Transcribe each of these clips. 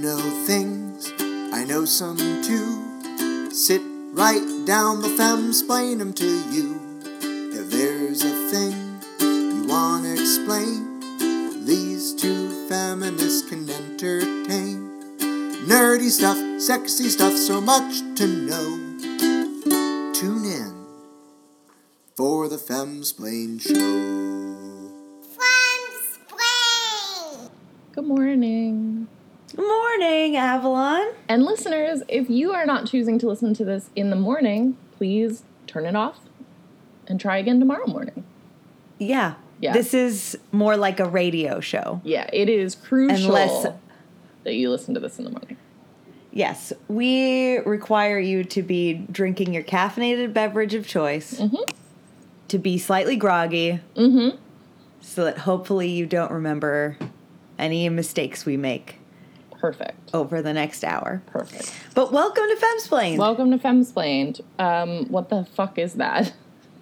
know things, I know some too. Sit right down, the femmes explain them to you. If there's a thing you want to explain, these two feminists can entertain. Nerdy stuff, sexy stuff, so much to know. Tune in for the Femsplain Show. Good morning. Morning, Avalon. And listeners, if you are not choosing to listen to this in the morning, please turn it off and try again tomorrow morning. Yeah. Yeah. This is more like a radio show. Yeah, it is crucial Unless- that you listen to this in the morning. Yes, we require you to be drinking your caffeinated beverage of choice, to be slightly groggy, Mm-hmm. so that hopefully you don't remember any mistakes we make Perfect. over the next hour. Perfect. But welcome to Femsplain. Welcome to Femsplained. Um, what the fuck is that?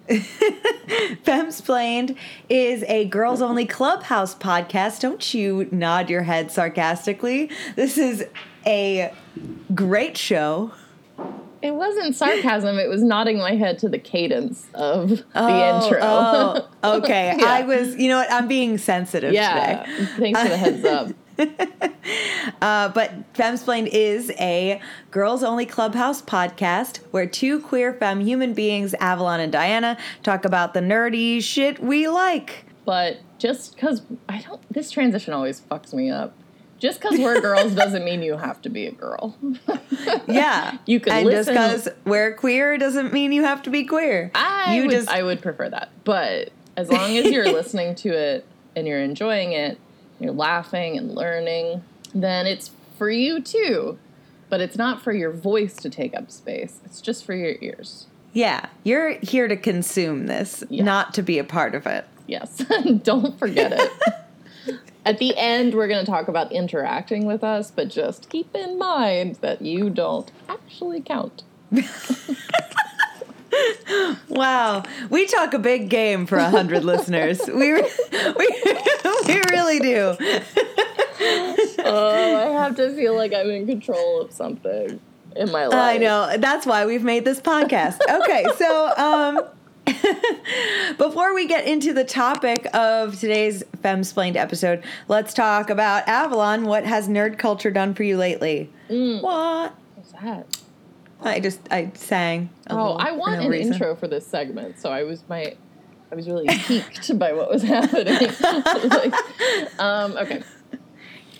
Femsplained is a girls only clubhouse podcast. Don't you nod your head sarcastically. This is a great show. It wasn't sarcasm, it was nodding my head to the cadence of the Oh, intro. oh, okay. Yeah. I was, you know what? I'm being sensitive yeah. today. Thanks for the heads up. Uh, but Femsplained is a girls only clubhouse podcast where two queer femme human beings, Avalon and Diana, talk about the nerdy shit we like. But just because I don't, this transition always fucks me up. Just because we're girls doesn't mean you have to be a girl. Yeah. You can and listen- just because we're queer doesn't mean you have to be queer. I you would, just I would prefer that. But as long as you're listening to it and you're enjoying it, you're laughing and learning, then it's for you too. But it's not for your voice to take up space. It's just for your ears. Yeah, you're here to consume this, Yeah. not to be a part of it. Yes. Don't forget it. At the end, we're going to talk about interacting with us, but just keep in mind that you don't actually count. Wow, we talk a big game for a hundred listeners. We, re- we we really do. Oh, I have to feel like I'm in control of something in my life. I know. That's why we've made this podcast. Okay, so um before we get into the topic of today's Femsplained episode, let's talk about Avalon. What has nerd culture done for you lately? What? What's that? I just I sang. a Oh, little I want no an reason. intro for this segment, so I was my I was really piqued by what was happening. Like, um, okay.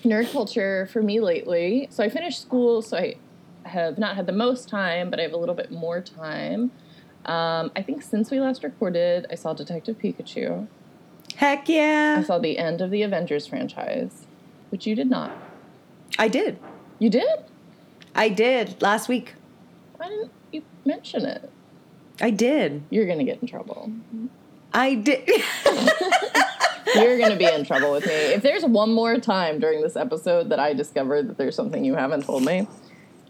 Nerd culture for me lately. So I finished school, so I have not had the most time, but I have a little bit more time. Um, I think since we last recorded, I saw Detective Pikachu. Heck yeah! I saw the end of the Avengers franchise, which you did not. I did. You did? I did last week. Why didn't you mention it? I did. You're gonna get in trouble. I did. You're gonna be in trouble with me. If there's one more time during this episode that I discover that there's something you haven't told me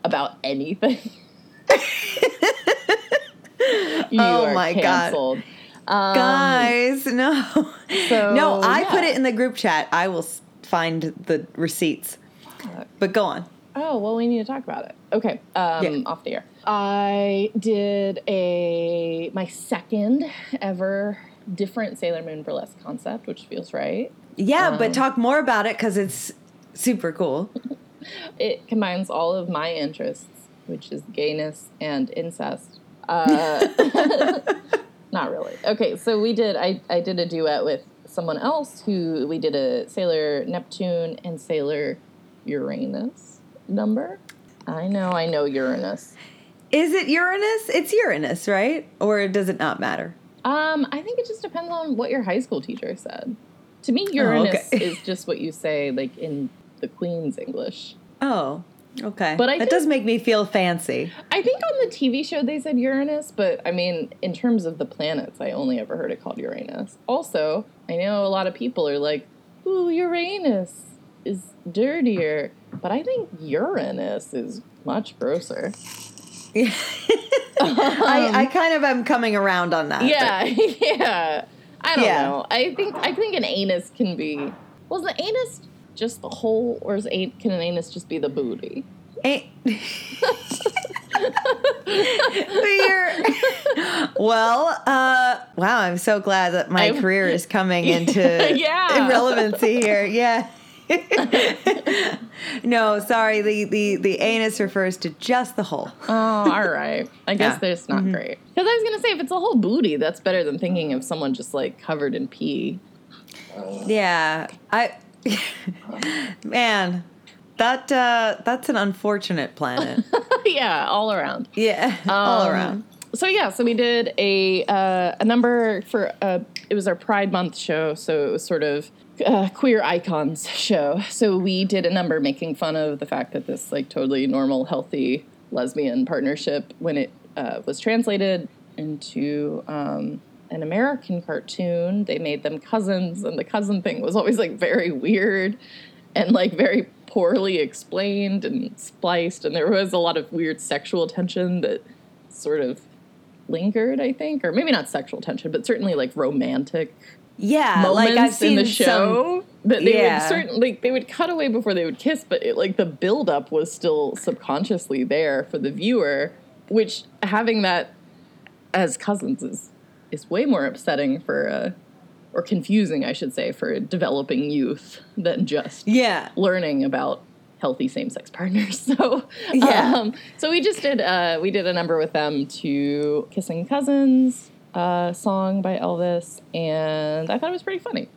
about anything, you Oh are my God. canceled. Um, Guys, no. so, no, I put it in the group chat. I will find the receipts. But go on. Oh well, we need to talk about it. Okay, um, Yeah. off the air. I did a my second ever different Sailor Moon burlesque concept, which feels right. Yeah, Um, but talk more about it because it's super cool. it combines all of my interests, which is gayness and incest. Uh, not really. Okay, so we did. I I did a duet with someone else who we did a Sailor Neptune and Sailor Uranus number. I know, I know Uranus. Is it Uranus? It's Uranus, right? Or does it not matter? Um, I think it just depends on what your high school teacher said. To me, Uranus okay. is just what you say, like in the Queen's English. Oh, okay. But I that think- does make me feel fancy. I think on the TV show they said Uranus, but I mean, in terms of the planets, I only ever heard it called Uranus. Also, I know a lot of people are like, ooh, Uranus is dirtier, but I think Uranus is much grosser. I, I kind of am coming around on that. but- Yeah, yeah. I don't Yeah. know. I think I think an anus can be. Well, is the anus just the hole, or is an- can an anus just be the booty? You're- well, uh, wow, I'm so glad that my I'm- career is coming into Yeah. irrelevancy here. Yeah. no, sorry, the, the, the anus refers to just the hole. Oh, all right. I guess Yeah. that's not great. Because I was gonna say, if it's a whole booty, that's better than thinking of someone just like covered in pee. Yeah. I man, that uh that's an unfortunate planet. yeah, all around. Yeah. all Um, around. So yeah, so we did a uh, a number for uh, it was our Pride Month show, so it was sort of uh, queer icons show. So we did a number making fun of the fact that this like totally normal, healthy lesbian partnership, when it uh, was translated into um, an American cartoon, they made them cousins, and the cousin thing was always like very weird and like very poorly explained and spliced, and there was a lot of weird sexual tension that sort of lingered, I think, or maybe not sexual tension, but certainly like romantic Yeah, moments like I've seen in the some show that they Yeah. would certainly they would cut away before they would kiss, but it, like the build up was still subconsciously there for the viewer, which having that as cousins is is way more upsetting for uh, or confusing, I should say, for developing youth than just Yeah. learning about healthy same-sex partners. So Yeah. um, so we just did uh, we did a number with them to "Kissing Cousins" uh, song by Elvis, and I thought it was pretty funny.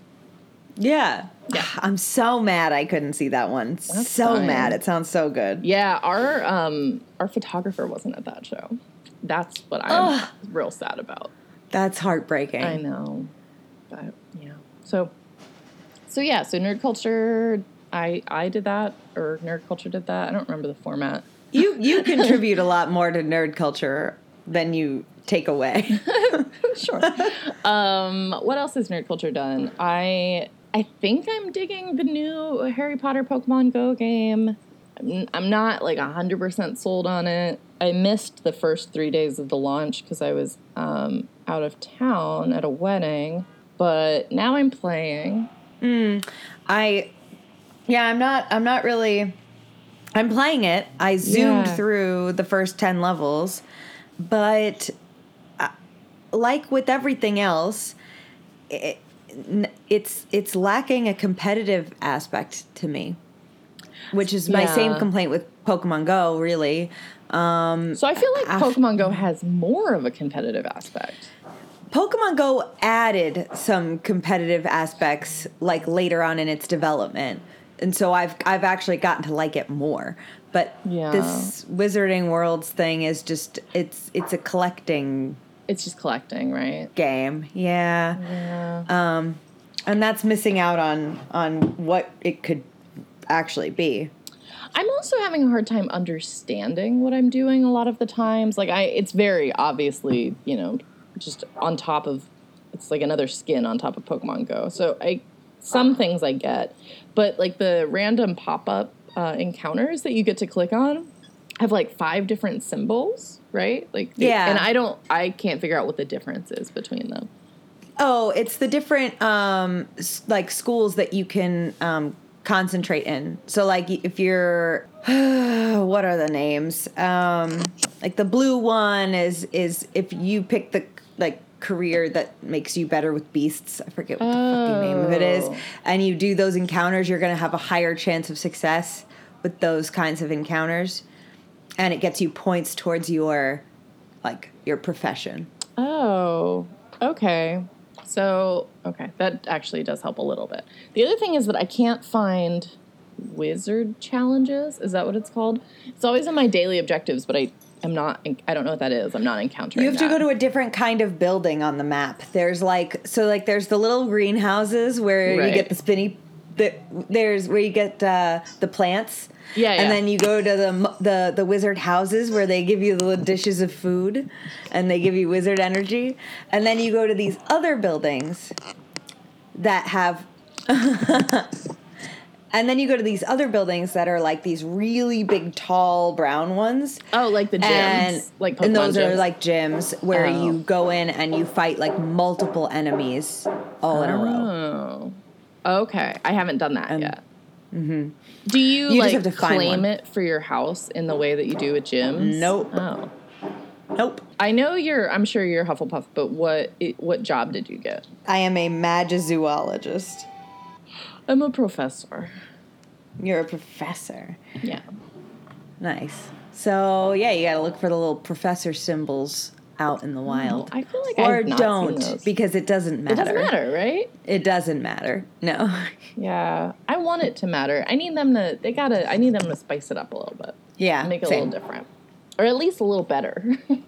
Yeah. Yeah. I'm so mad I couldn't see that one. That's so fine. mad. It sounds so good. Yeah, our um, our photographer wasn't at that show. That's what I'm Ugh. real sad about. That's heartbreaking. I know, but yeah. So, so yeah. So nerd culture. I I did that, or nerd culture did that. I don't remember the format. You you contribute a lot more to nerd culture than you take away. sure. um, what else has nerd culture done? I I think I'm digging the new Harry Potter Pokemon Go game. I'm, I'm not like hundred percent sold on it. I missed the first three days of the launch because I was um, out of town at a wedding. But now I'm playing. I yeah, I'm not I'm not really I'm playing it. I zoomed Yeah. through the first 10 levels, but uh, like with everything else, it, it's it's lacking a competitive aspect to me. Which is my same complaint with Pokemon Go, really. Um, So I feel like Af- Pokemon Go has more of a competitive aspect. Pokemon Go added some competitive aspects like later on in its development. And so I've I've actually gotten to like it more. But Yeah. this Wizarding Worlds thing is just it's it's a collecting It's just collecting, right? game. Yeah. Yeah. Um and that's missing out on on what it could actually be. I'm also having a hard time understanding what I'm doing a lot of the times. Like I it's very obviously, you know, just on top of it's like another skin on top of Pokemon Go. So I some things I get, but like the random pop-up uh, encounters that you get to click on have like five different symbols, right? Like the- Yeah. and I don't I can't figure out what the difference is between them. Oh, it's the different um like schools that you can um concentrate in. So like if you're what are the names? Um like the blue one is is if you pick the like career that makes you better with beasts. I forget what the fucking name of it is. Oh. And you do those encounters, you're going to have a higher chance of success with those kinds of encounters. And it gets you points towards your like your profession. Oh, okay. So, okay, that actually does help a little bit. The other thing is that I can't find wizard challenges. Is that what it's called? It's always in my daily objectives, but I am not. I don't know what that is. I'm not encountering. You have to go to a different kind of building on the map. There's like so like there's the little greenhouses where you get the spinny. The, there's where you get uh, the plants. Yeah, yeah. And then you go to the the the wizard houses where they give you the little dishes of food, and they give you wizard energy. And then you go to these other buildings that have. And then you go to these other buildings that are like these really big, tall brown ones. Oh, like the gyms, And, like and those are like gyms where Oh. you go in and you fight like multiple enemies all in a row. Oh, okay. I haven't done that And- yet. Mm-hmm. Do you, You just like have to claim it for your house in the way that you do with gyms? Nope. Oh. Nope. I know you're. I'm sure you're Hufflepuff, but what what job did you get? I am a magizoologist. I'm a professor. You're a professor. Yeah. Nice. So yeah, you got to look for the little professor symbols out in the wild. I feel like or I've not don't seen those. because it doesn't matter. It doesn't matter, right? It doesn't matter. No. Yeah. I want it to matter. I need them to. They gotta. I need them to spice it up a little bit. yeah. Make it same. a little different, or at least a little better.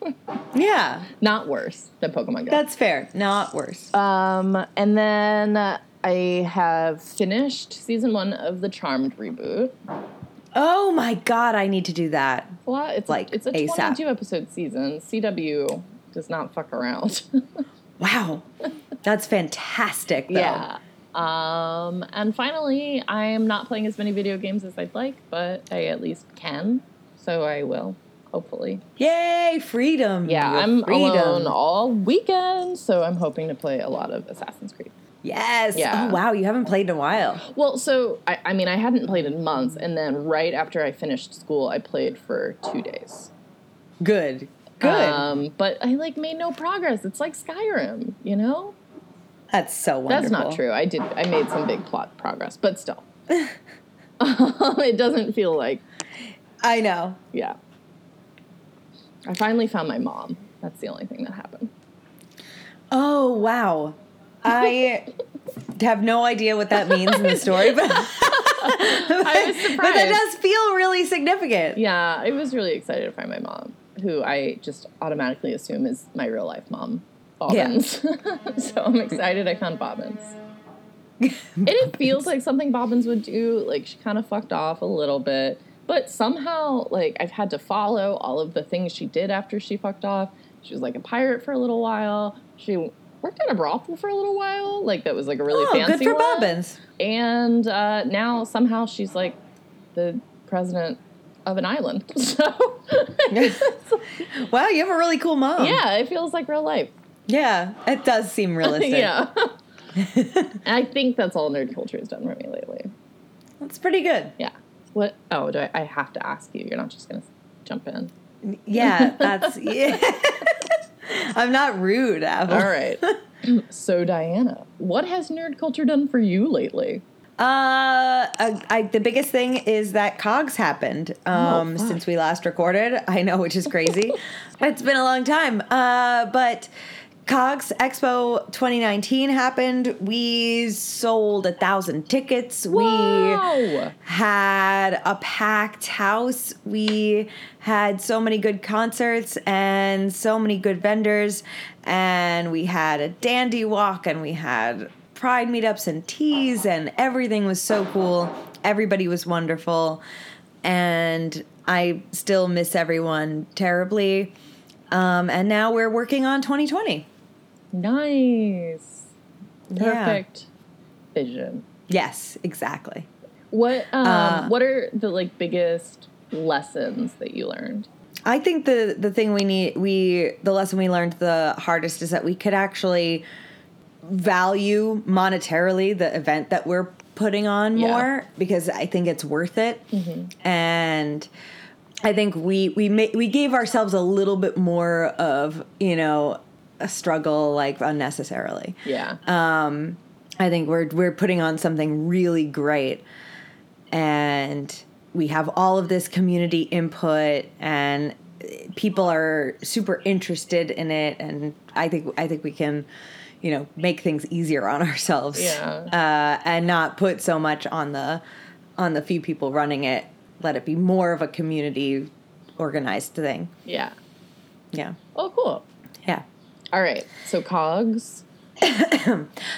Yeah, Not worse than Pokemon Go. that's fair. Not worse. Um, and then I have finished season one of the Charmed reboot. oh my god, I need to do that. Well, it's Like, like it's a ASAP. 22 episode season. CW does not fuck around. Wow. That's fantastic though. yeah. Um, and finally, I'm not playing as many video games as I'd like, but I at least can, so I will. Hopefully. Yay, freedom. Yeah, Your I'm freedom. alone all weekend, so I'm hoping to play a lot of Assassin's Creed. Yes. Yeah. Oh wow, you haven't played in a while. Well, so I, I mean, I hadn't played in months, and then right after I finished school, I played for two days. Good. Good. Um, but I like made no progress. It's like Skyrim, you know. That's so wonderful. That's not true. I did. I made some big plot progress, but still, it doesn't feel like. I know. Yeah. I finally found my mom. That's the only thing that happened. Oh wow. I have no idea what that means in the story, but I was surprised. but that does feel really significant. Yeah, I was really excited to find my mom, who I just automatically assume is my real life mom, Bobbins. so I'm excited I found Bobbins. And it feels like something Bobbins would do. Like she kind of fucked off a little bit, but somehow, like I've had to follow all of the things she did after she fucked off. She was like a pirate for a little while. She worked at a brothel for a little while. Like that was like a really Oh, fancy good for one. Bobbins. And uh, now somehow she's like the president of an island. So Wow, you have a really cool mom. yeah, it feels like real life. Yeah, it does seem realistic. yeah. I think that's all nerd culture has done for me lately. That's pretty good. Yeah. What? Oh, do I, I have to ask you? You're not just gonna jump in. Yeah, that's yeah. I'm not rude, Apple. All right. so Diana, what has nerd culture done for you lately? Uh, I, I, the biggest thing is that Cogs happened um, Oh, since we last recorded. I know, which is crazy. it's been a long time. Uh, but Cogs Expo 2019 happened. We sold a thousand tickets. We had a packed house. We had so many good concerts and so many good vendors. And we had a dandy walk and we had pride meetups and teas and everything was so cool. Everybody was wonderful. And I still miss everyone terribly. Um, and now we're working on 2020. Nice. Yeah. Perfect vision. Yes, exactly. What um Uh, what are the like biggest lessons that you learned? I think the the thing we need we the lesson we learned the hardest is that we could actually value monetarily the event that we're putting on Yeah. more because I think it's worth it. And I think we we ma- we gave ourselves a little bit more of, you know, a struggle like unnecessarily. Yeah. Um, I think we're we're putting on something really great, and we have all of this community input, and people are super interested in it, and I think I think we can, you know, make things easier on ourselves, Yeah. uh, and not put so much on the on the few people running it. Let it be more of a community organized thing. yeah. Yeah, Oh cool. All right. So cogs.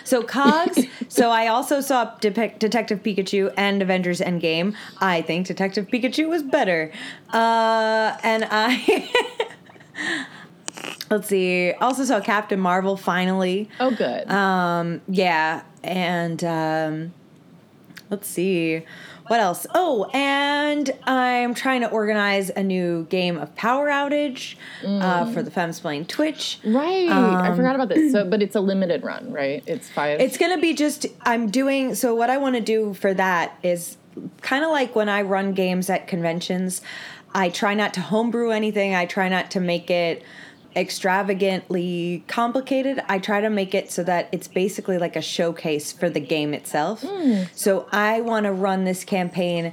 So Cogs. so I also saw Detective Pikachu and Avengers Endgame. I think Detective Pikachu was better. Uh, and I. Let's see. Also saw Captain Marvel finally. Oh good. Um, yeah, and um, let's see. What else? Oh, and I'm trying to organize a new game of Power Outage uh, for the Femsplain Twitch. right. I um, forgot about this. So but it's a limited run, right? It's five It's gonna be just I'm doing so what I want to do for that is kind of like when I run games at conventions, I try not to homebrew anything. I try not to make it extravagantly complicated. I try to make it so that it's basically like a showcase for the game itself. Hmm. So I want to run this campaign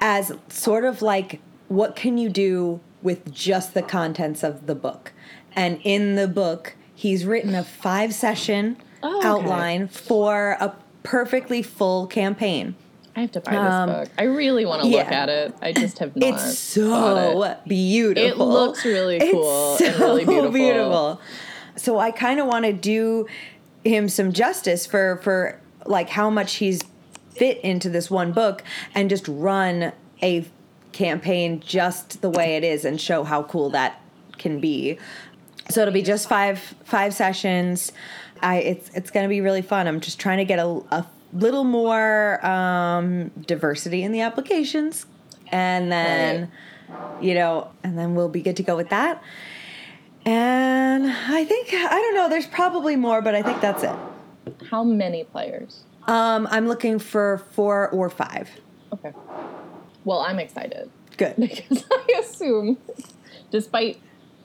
as sort of like what can you do with just the contents of the book? And in the book, he's written a five session Oh, okay. outline for a perfectly full campaign. I have to buy this Um, book. I really want to look at it. I just have not. It's so it. beautiful. It looks really cool and really beautiful. So I kind of want to do him some justice for for like how much he's fit into this one book and just run a campaign just the way it is and show how cool that can be. So it'll be just five five sessions. I it's it's going to be really fun. I'm just trying to get a, a little more um, diversity in the applications, and then you know, and then we'll be good to go with that. And I think I don't know. There's probably more, but I think that's it. How many players? Um, I'm looking for four or five. Okay. Well, I'm excited Good. because I assume, despite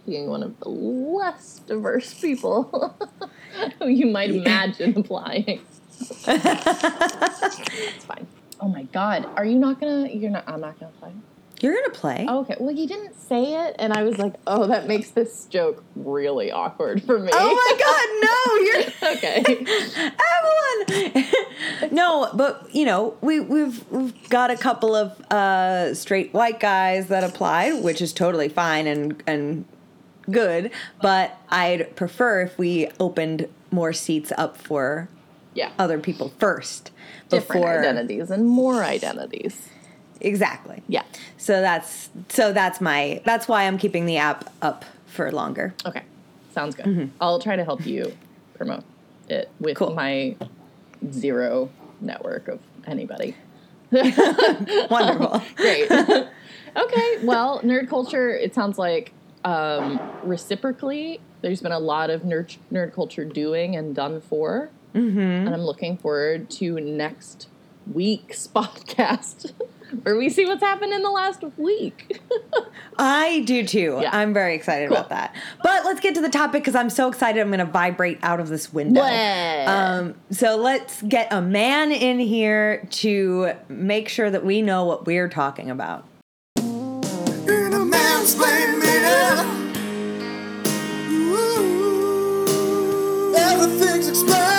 being one of the less diverse people who you might imagine applying, it's fine. Oh my God, are you not gonna? You're not. I'm not gonna play. You're gonna play. Oh, okay. Well, you didn't say it, and I was like, oh, that makes this joke really awkward for me. Oh my God! No, you're. okay. Evelyn. no, but you know, we we've we've got a couple of uh, straight white guys that applied, which is totally fine and and good. But I'd prefer if we opened more seats up for Yeah. other people first Different before identities and more identities. exactly. Yeah. So that's so that's my that's why I'm keeping the app up for longer. Okay. Sounds good. Mm-hmm. I'll try to help you promote it with Cool. my zero network of anybody. Wonderful. Great. okay. Well, nerd culture, it sounds like um, reciprocally, there's been a lot of nerd, nerd culture doing and done for. Mm-hmm. And I'm looking forward to next week's podcast where we see what's happened in the last week. I do too. Yeah. I'm very excited Cool. about that. But let's get to the topic because I'm so excited. I'm going to vibrate out of this window. Um, so let's get a man in here to make sure that we know what we're talking about. In a mansplain everything's explained.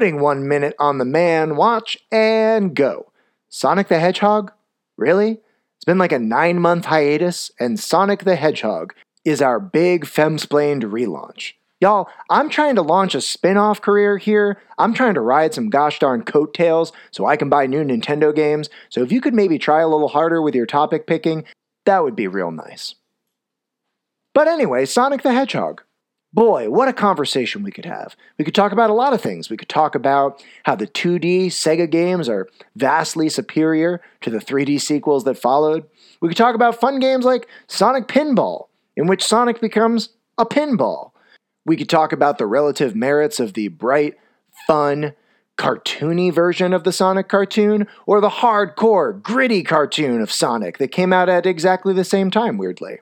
Putting one minute on the man watch and go. Sonic the Hedgehog? Really? It's been like a nine month hiatus, and Sonic the Hedgehog is our big Femsplained relaunch. Y'all, I'm trying to launch a spin off career here. I'm trying to ride some gosh darn coattails so I can buy new Nintendo games. So if you could maybe try a little harder with your topic picking, that would be real nice. But anyway, Sonic the Hedgehog. Boy, what a conversation we could have. We could talk about a lot of things. We could talk about how the 2D Sega games are vastly superior to the 3D sequels that followed. We could talk about fun games like Sonic Pinball, in which Sonic becomes a pinball. We could talk about the relative merits of the bright, fun, cartoony version of the Sonic cartoon, or the hardcore, gritty cartoon of Sonic that came out at exactly the same time, weirdly.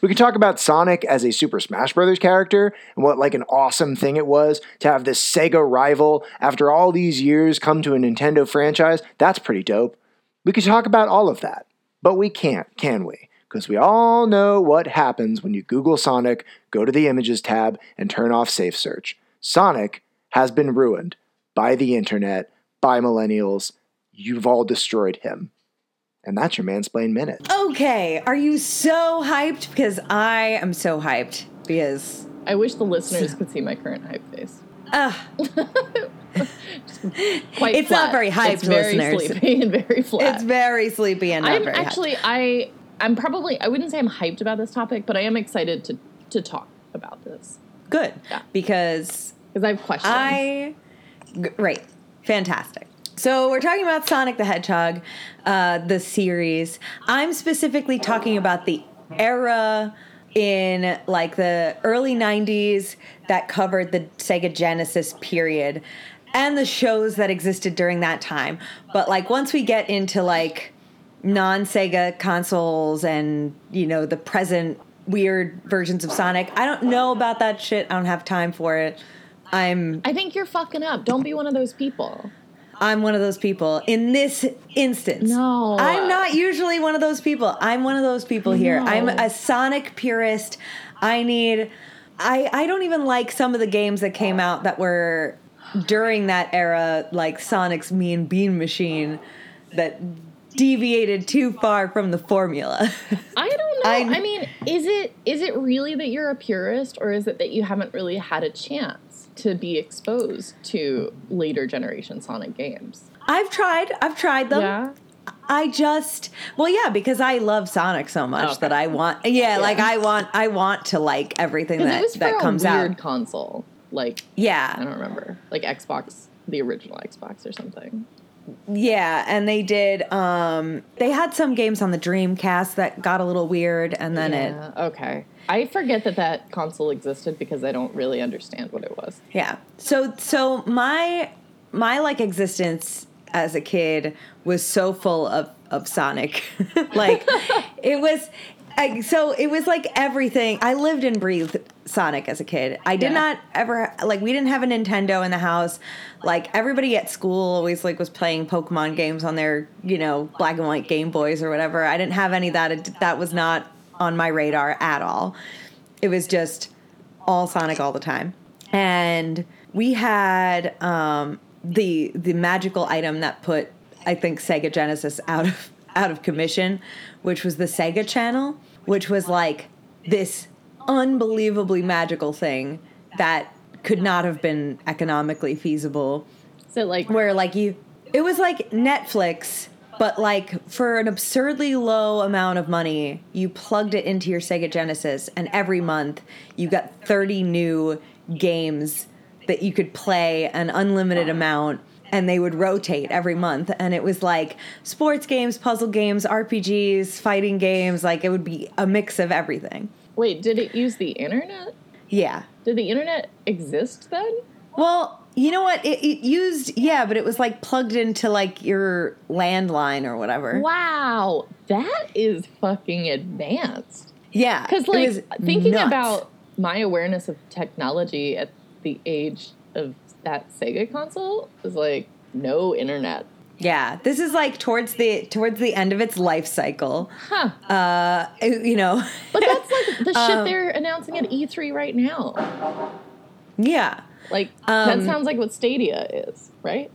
We could talk about Sonic as a Super Smash Bros. character and what like an awesome thing it was to have this Sega rival after all these years come to a Nintendo franchise. That's pretty dope. We could talk about all of that, but we can't, can we? Because we all know what happens when you Google Sonic, go to the Images tab, and turn off Safe Search. Sonic has been ruined by the internet, by millennials. You've all destroyed him. And that's your Mansplain Minute. Okay, are you so hyped? Because I am so hyped because I wish the listeners could see my current hype face. uh, Quite It's not very hyped, It's very listeners. sleepy and very flat. it's very sleepy and not I'm very hyped. actually I I'm probably I wouldn't say I'm hyped about this topic, but I am excited to to talk about this good Yeah. because because I have questions. I great, fantastic. So we're talking about Sonic the Hedgehog, uh, the series. I'm specifically talking about the era in like the early 90s that covered the Sega Genesis period and the shows that existed during that time. But like once we get into like non Sega consoles and, you know, the present weird versions of Sonic, I don't know about that shit. I don't have time for it. I'm I think you're fucking up. Don't be one of those people. I'm one of those people in this instance. No. I'm not usually one of those people. I'm one of those people here. No. I'm a Sonic purist. I need I I don't even like some of the games that came out that were during that era like Sonic's Mean Bean Machine that deviated too far from the formula. I don't know. I- I, mean, is it is it really that you're a purist or is it that you haven't really had a chance to be exposed to later generation Sonic games? I've tried. I've tried them. Yeah. I just well yeah because I love Sonic so much oh, Okay. that I want yeah, like I want I want to like everything that it was for that a comes weird out. console. Like yeah I don't remember. Like Xbox, the original Xbox or something. Yeah, and they did um they had some games on the Dreamcast that got a little weird and then it okay. I forget that that console existed because I don't really understand what it was. Yeah. So so my my like existence as a kid was so full of of Sonic. like it was I, so it was like everything. I lived and breathed Sonic as a kid. I did Yeah. not ever like we didn't have a Nintendo in the house. Like everybody at school always like was playing Pokemon games on their, you know, black and white Game Boys or whatever. I didn't have any of that. It, that was not on my radar at all. It was just all Sonic all the time. And we had um, the the magical item that put I think Sega Genesis out of out of commission, which was the Sega Channel, which was like this unbelievably magical thing that could not have been economically feasible. So like where like you it was like Netflix but like for an absurdly low amount of money you plugged it into your Sega Genesis and every month you got 30 new games that you could play an unlimited amount and they would rotate every month and it was like sports games puzzle games RPGs fighting games like it would be a mix of everything wait, did it use the internet? yeah Did the internet exist then? Well, you know what? It, it used yeah, but it was like plugged into like your landline or whatever. Wow, that is fucking advanced. Yeah, Because like thinking nuts. about my awareness of technology at the age of that Sega console is like no internet. yeah, this is like towards the towards the end of its life cycle. Huh. Uh, you know, But that's like the shit Um, they're announcing at E3 right now. yeah, Like Um, that sounds like what Stadia is, right?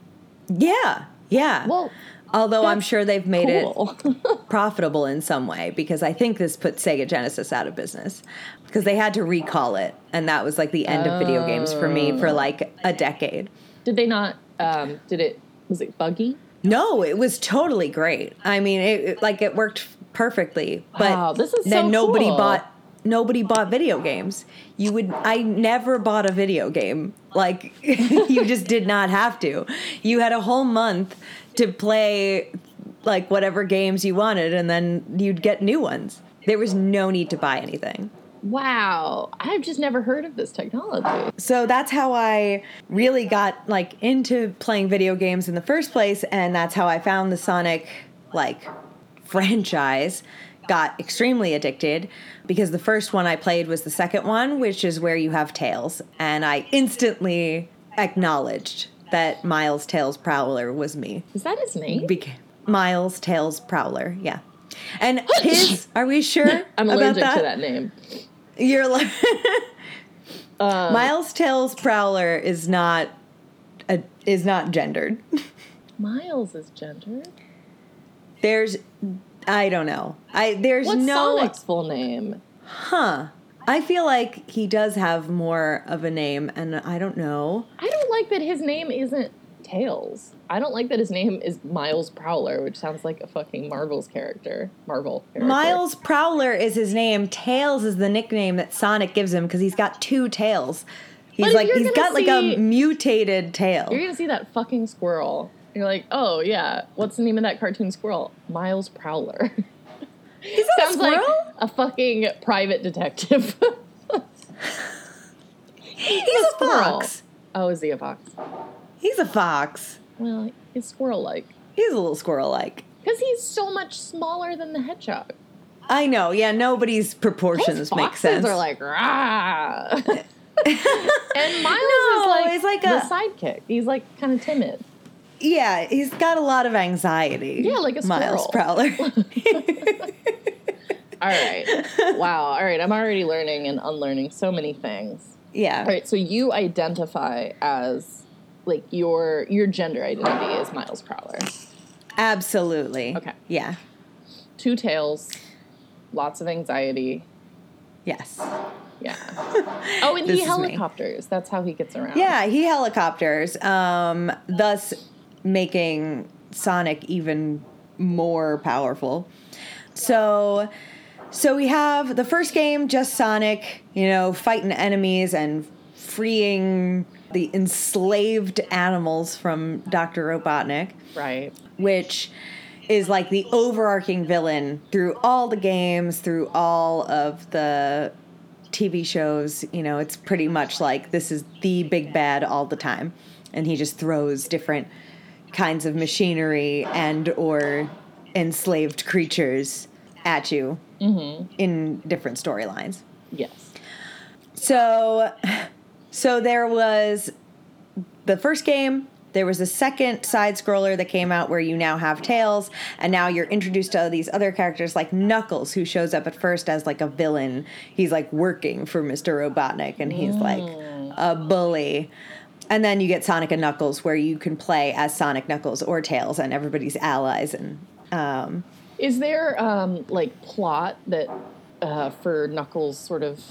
yeah, yeah. Well, Although I'm sure they've made cool. it profitable in some way because I think this put Sega Genesis out of business because they had to recall it, and that was like the end of video games for me for like a decade. did they not? Um, did it? Was it buggy? No, it was totally great. I mean, it, it- like it worked perfectly. But Wow, this is then so nobody cool. bought nobody bought video games. You would I never bought a video game. Like you just did not have to. You had a whole month to play like whatever games you wanted and then you'd get new ones. There was no need to buy anything. Wow, I've just never heard of this technology. So that's how I really got like into playing video games in the first place and that's how I found the Sonic like franchise. Got extremely addicted because the first one I played was the second one, which is where you have Tails, and I instantly acknowledged that Miles Tails Prowler was me. Is that his name? Beca- Miles Tails Prowler, yeah. And his, are we sure? I'm about allergic to that name. You're like Um, Miles Tails Prowler is not a, is not gendered. Miles is gendered. There's I don't know. I there's What's no Sonic's full name? huh. I feel like he does have more of a name and I don't know. I don't like that his name isn't Tails. I don't like that his name is Miles Prowler, which sounds like a fucking Marvel's character. Marvel character. Miles Prowler is his name. Tails is the nickname that Sonic gives him because he's got two tails. He's like he's got like a mutated tail. You're gonna see that fucking squirrel. You're like, oh yeah, what's the name of that cartoon squirrel? Miles Prowler. He's a Sounds like squirrel. a fucking private detective. He's a squirrel. fox. Oh, is he a fox? He's a fox. Well, he's squirrel-like He's a little squirrel-like. because he's so much smaller than the hedgehog. I know. Yeah, nobody's proportions Most make sense. are like rah. and Miles No, is like, he's like the a- sidekick. He's like kind of timid. Yeah, he's got a lot of anxiety. Yeah, like a Miles squirrel. Prowler. All right. wow. All right. I'm already learning and unlearning so many things. yeah. All right. So you identify as like your your gender identity is Miles Prowler. Absolutely. Okay. Yeah. Two tails, lots of anxiety. Yes. Yeah. Oh, and he helicopters. That's how he gets around. Yeah, he helicopters, um, thus making Sonic even more powerful. So, so we have the first game, just Sonic, you know, fighting enemies and freeing the enslaved animals from Dr. Robotnik Right. which is like the overarching villain through all the games, through all of the TV shows. You know, it's pretty much like this is the big bad all the time, and he just throws different kinds of machinery and or enslaved creatures at you mm-hmm. in different storylines. Yes. So, so there was the first game. There was a second side scroller that came out where you now have tails, and now you're introduced to these other characters like Knuckles, who shows up at first as like a villain. He's like working for Mr. Robotnik, and he's like mm. a bully. And then you get Sonic and Knuckles, where you can play as Sonic, Knuckles, or Tails, and everybody's allies. And um, Is there um like plot that uh for Knuckles sort of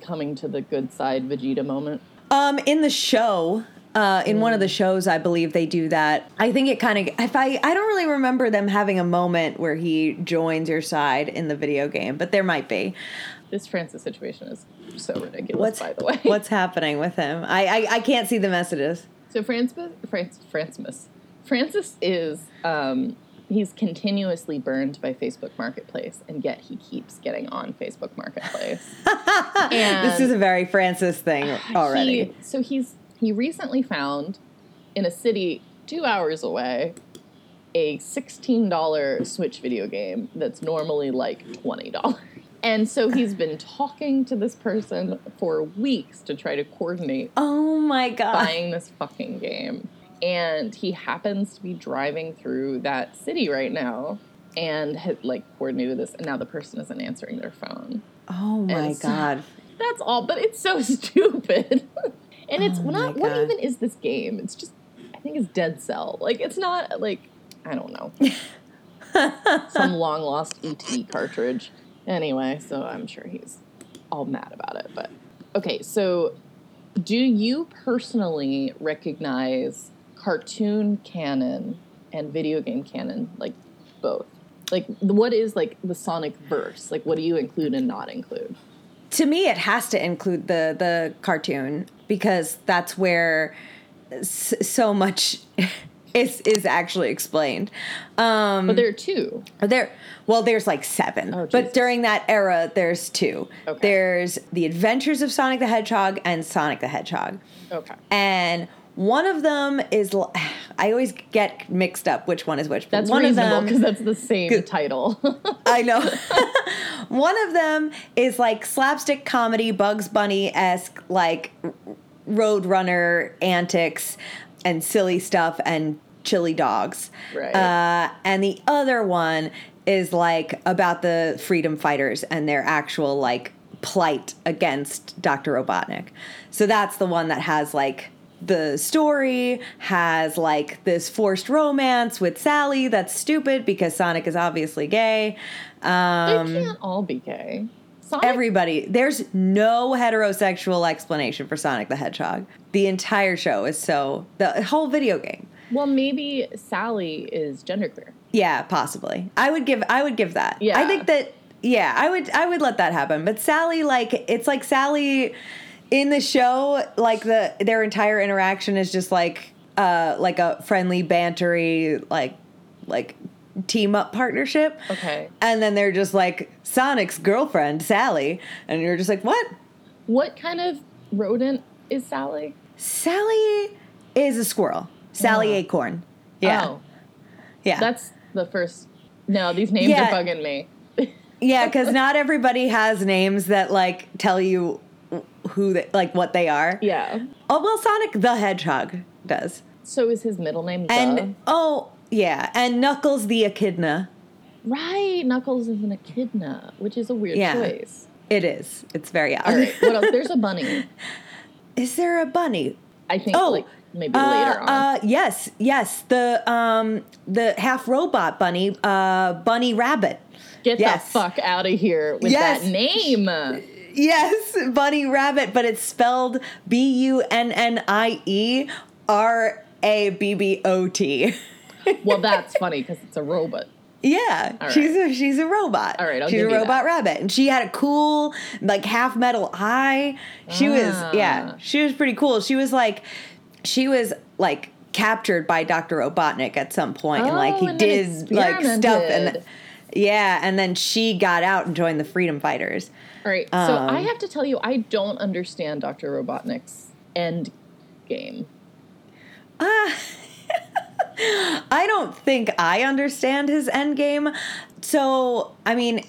coming to the good side Vegeta moment? Um, in the show, uh, in one of the shows, I believe they do that. I think it kind of. If I, I don't really remember them having a moment where he joins your side in the video game, but there might be. This Francis situation is so ridiculous, What's by the way. What's happening with him? I, I, I can't see the messages. So Francis, Francis, Francis, Francis is um, he's continuously burned by Facebook Marketplace, and yet he keeps getting on Facebook Marketplace. and this is a very Francis thing already. He, so he's he recently found in a city two hours away a sixteen dollar Switch video game that's normally like twenty dollars. And so he's been talking to this person for weeks to try to coordinate oh my god! buying this fucking game. And he happens to be driving through that city right now and had like coordinated this and now the person isn't answering their phone. Oh my so- god! That's all, but it's so stupid. and it's Oh not what even is this game? It's just I think it's Dead Cell. Like it's not like I don't know. Some long lost ET cartridge. Anyway, so I'm sure he's all mad about it, but okay, so do you personally recognize cartoon canon and video game canon like both? Like what is like the Sonic verse? Like what do you include and not include? to me it has to include the the cartoon because that's where so much is is actually explained um But there are two. there well there's like seven Oh, but during that era there's two Okay. there's the adventures of sonic the hedgehog and sonic the hedgehog Okay. and one of them is I always get mixed up which one is which but That's one of reasonable them because that's the same title. I know. One of them is like slapstick comedy, Bugs Bunny esque, like Roadrunner antics and silly stuff and chili dogs. Right. Uh, and the other one is like about the freedom fighters and their actual like plight against Dr. Robotnik. So that's the one that has like the story has like this forced romance with Sally that's stupid because Sonic is obviously gay. Um, they can't all be gay. Sonic, everybody, there's no heterosexual explanation for Sonic the Hedgehog. The entire show is so the whole video game. well, maybe Sally is genderqueer. Yeah, possibly. I would give I would give that. Yeah. I think that yeah, I would I would let that happen. But Sally like it's like Sally in the show like the their entire interaction is just like uh like a friendly bantery like like team up partnership. Okay. And then they're just like Sonic's girlfriend, Sally. And you're just like, what? What kind of rodent is Sally? Sally is a squirrel. Sally Oh. Acorn. Yeah. Oh, yeah. that's the first. No, these names Yeah. are bugging me. yeah, because not everybody has names that like tell you who they, like what they are. yeah. Oh well, Sonic the Hedgehog does. So is his middle name And Duh? oh yeah, and Knuckles the Echidna. Right, Knuckles is an echidna, which is a weird Yeah. choice. It is. It's very odd. All right, what else? There's a bunny. is there a bunny? I think Oh, like maybe Uh, later on. uh, yes, yes. The um the half robot bunny, uh, Bunny Rabbit. Get yes. the fuck out of here with Yes. that name. Yes, Bunny Rabbit, but it's spelled B U N N I E R A B B O T. well, that's funny because it's a robot. Yeah, All she's a she's a robot. All right, I'll she's a robot that. rabbit, and she had a cool like half metal eye. She was yeah, Ah. she was pretty cool. She was like, she was like captured by Doctor Robotnik at some point, and like Oh, he and did like stuff, and yeah, and then she got out and joined the Freedom Fighters. All right, so Um, I have to tell you, I don't understand Dr. Robotnik's end game. I don't think I understand his end game. So, I mean,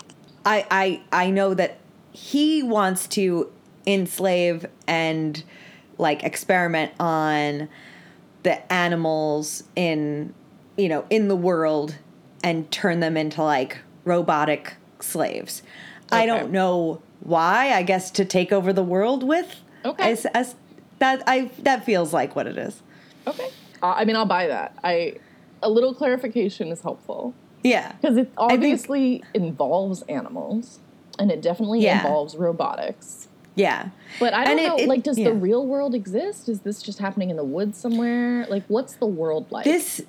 I I I know that he wants to enslave and like experiment on the animals in you know, in the world and turn them into like robotic slaves. I don't know why. I guess to take over the world with. Okay. As, as that I that feels like what it is. Okay, uh, I mean, I'll buy that. I a little clarification is helpful Yeah. because it think- obviously involves animals, and it definitely Yeah. involves robotics. Yeah. But I don't it- know. it- like, does yeah. the real world exist? Is this just happening in the woods somewhere? Like, what's the world like? This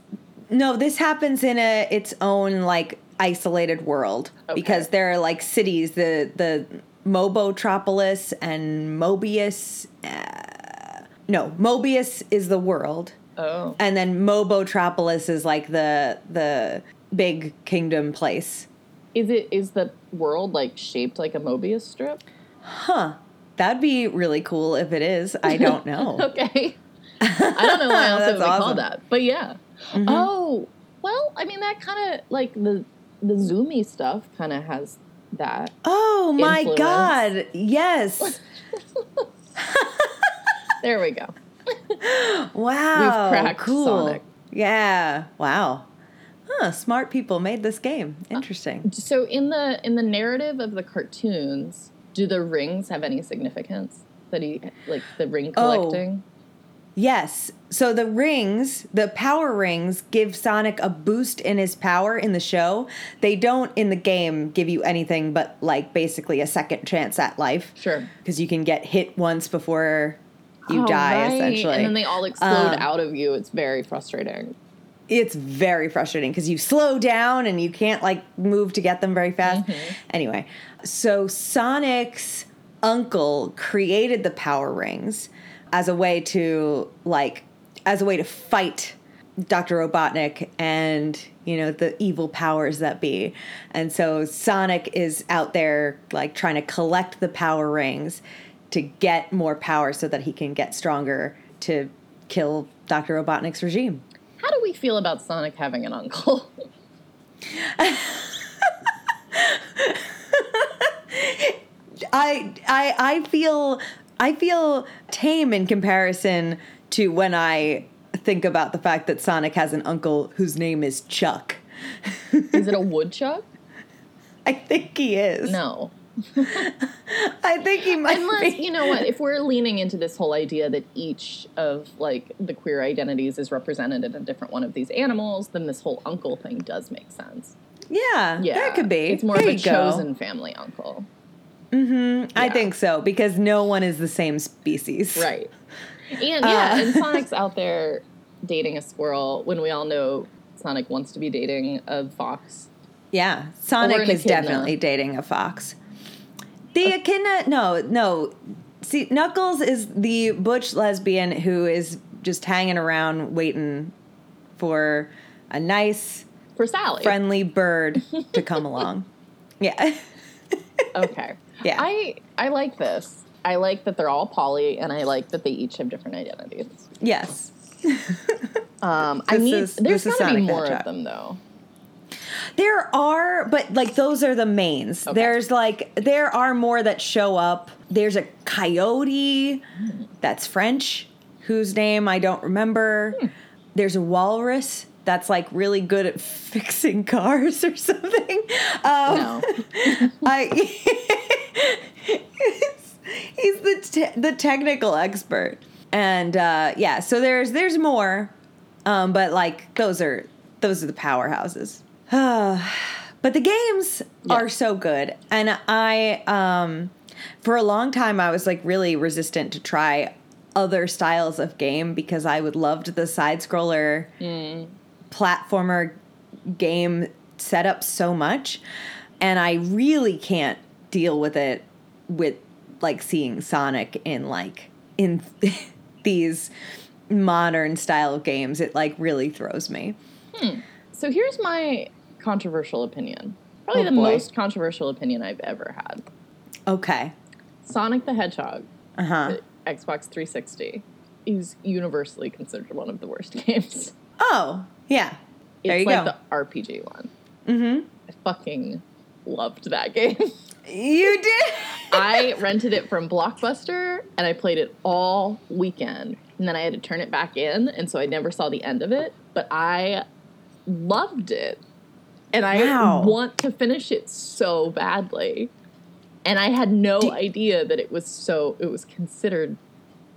no, this happens in a its own like isolated world Okay. because there are like cities the the Mobotropolis and Mobius uh, no, Mobius is the world oh, and then Mobotropolis is like the the big kingdom place. is it is the world like shaped like a Mobius strip? Huh. That'd be really cool if it is. I don't know. Okay. I don't know why else it would be called that, but yeah. Mm-hmm. Oh, well, I mean that kind of like the the zoomy stuff kind of has that. Oh my Influence. god. Yes. There we go. Wow. cracked cool. Sonic. Yeah. Wow. Huh, smart people made this game. Interesting. Uh, so in the in the narrative of the cartoons, do the rings have any significance? That he like the ring Oh. collecting? Yes. So the rings, the power rings, give Sonic a boost in his power in the show. They don't in the game give you anything but like basically a second chance at life. Sure. Because you can get hit once before you Oh, die, right. essentially. And then they all explode Um, out of you. It's very frustrating. it's very frustrating because you slow down and you can't like move to get them very fast. Anyway, so Sonic's uncle created the power rings as a way to like as a way to fight Dr. Robotnik and you know the evil powers that be. And so Sonic is out there like trying to collect the power rings to get more power so that he can get stronger to kill Dr. Robotnik's regime. How do we feel about Sonic having an uncle? I I I feel I feel tame in comparison to when I think about the fact that Sonic has an uncle whose name is Chuck. Is it a woodchuck? I think he is. No. I think he might Unless, be. you know what, if we're leaning into this whole idea that each of like the queer identities is represented in a different one of these animals, then this whole uncle thing does make sense. Yeah, Yeah. that could be. It's more There of a you go. chosen family uncle. Mhm, I think so because no one is the same species. Right. And yeah, Uh. and Sonic's out there dating a squirrel when we all know Sonic wants to be dating a fox. Yeah, Sonic is echidna. definitely dating a fox. The echidna, no, no. See, Knuckles is the butch lesbian who is just hanging around waiting for a nice for Sally. friendly bird to come along. Yeah. Okay. Yeah. I I like this. I like that they're all poly, and I like that they each have different identities. yes. Um, I need. is- there's this gotta be more of them though. There are, but like those are the mains. Okay. There's like there are more that show up. There's a coyote that's French, whose name I don't remember. There's a walrus that's like really good at fixing cars or something. Um, No. I he's, he's the te- the technical expert, and uh, yeah. So there's there's more, um, but like those are those are the powerhouses. but the games Yeah. are so good, and I um, for a long time I was like really resistant to try other styles of game because I would loved the side scroller platformer game setup so much. And I really can't deal with it with like seeing Sonic in like in these modern style games. It like really throws me. So here's my controversial opinion. Probably Oh, the boy. most controversial opinion I've ever had. Okay. Sonic the Hedgehog, Uh-huh. the Xbox 360, is universally considered one of the worst games. Oh, yeah. It's There you like go. the RPG one. Mm-hmm. I fucking loved that game. You did. I rented it from Blockbuster and I played it all weekend. And then I had to turn it back in, and so I never saw the end of it. But I loved it. And I Wow. want to finish it so badly. And I had no Do- idea that it was so it was considered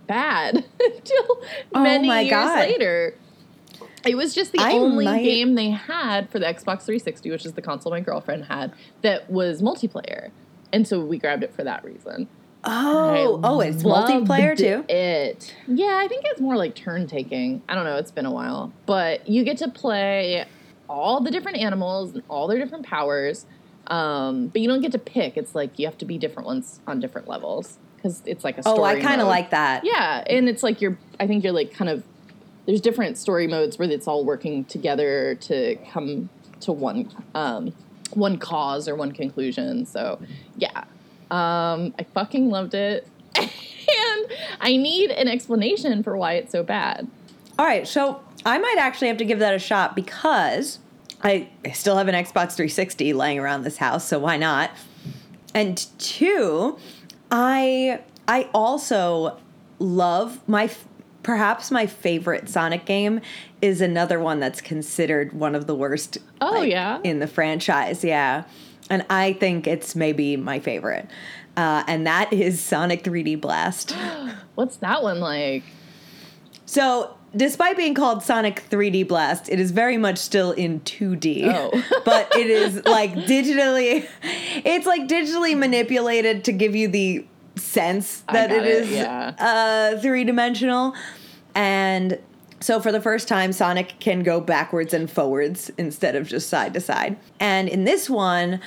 bad until Oh many years God. later. It was just the I only might- game they had for the Xbox 360, which is the console my girlfriend had, that was multiplayer. And so we grabbed it for that reason. Oh, I oh, it's multiplayer too. It. Yeah, I think it's more like turn taking. I don't know, it's been a while. But you get to play all the different animals and all their different powers. Um, but you don't get to pick. It's like you have to be different ones on different levels because it's like a story Oh, I kind of like that. Yeah, and it's like you're. I think you're like kind of. There's different story modes where it's all working together to come to one um, one cause or one conclusion. So yeah, um, I fucking loved it, and I need an explanation for why it's so bad. All right, so I might actually have to give that a shot because I still have an Xbox 360 laying around this house, so why not? And two, I I also love my perhaps my favorite Sonic game is another one that's considered one of the worst Oh, yeah? in the franchise, yeah. And I think it's maybe my favorite. Uh, and that is Sonic 3D Blast. What's that one like? So, despite being called Sonic 3D Blast, it is very much still in 2D. Oh. but it is like digitally it's like digitally manipulated to give you the sense that it it, is yeah. uh three-dimensional. And so for the first time Sonic can go backwards and forwards instead of just side to side. And in this one,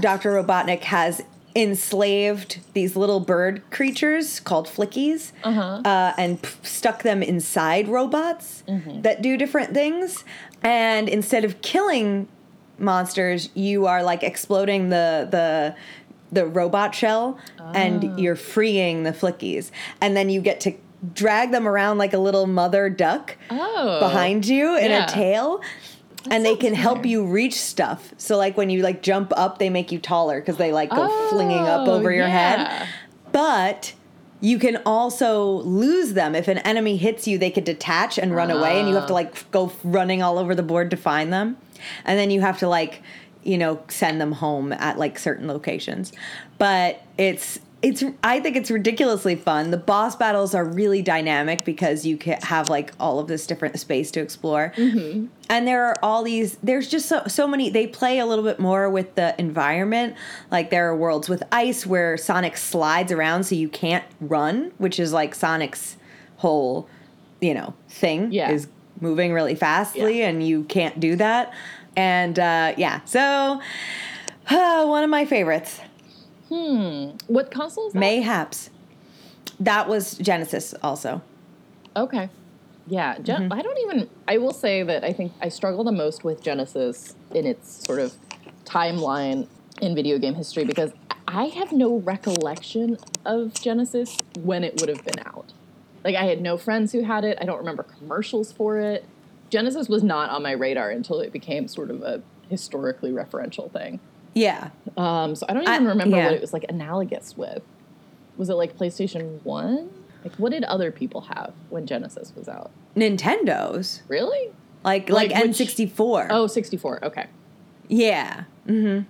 Dr. Robotnik has enslaved these little bird creatures called flickies uh-huh. uh, and p- stuck them inside robots mm-hmm. that do different things. And instead of killing monsters, you are like exploding the the the robot shell and ah. you're freeing the flickies. And then you get to drag them around like a little mother duck Oh, behind you in yeah. a tail. And they can help you reach stuff. So like when you like jump up, they make you taller because they like go flinging up Oh, over your yeah. head. But you can also lose them. If an enemy hits you, they could detach and run away, and you have to ah. like go running all over the board to find them. And then you have to like, you know, send them home at like certain locations. But it's it's I think it's ridiculously fun. The boss battles are really dynamic because you can have like all of this different space to explore. And there are all these there's just so so many they play a little bit more with the environment. Like there are worlds with ice where Sonic slides around so you can't run, which is like Sonic's whole, you know, thing Yeah. is moving really fastly Yeah. and you can't do that. And uh yeah, so uh, one of my favorites. Hmm. What console is that? Mayhaps. That was Genesis also. Okay. Yeah, Gen- mm-hmm. I don't even. I will say that I think I struggle the most with Genesis in its sort of timeline in video game history because I have no recollection of Genesis when it would have been out. Like I had no friends who had it. I don't remember commercials for it. Genesis was not on my radar until it became sort of a historically referential thing. Yeah. Um, so I don't I- even remember yeah. what it was like analogous with. Was it like PlayStation One? Like what did other people have when Genesis was out? Nintendo's. Really? Like like, Like N64. Oh, 64. Okay. Yeah. Mhm.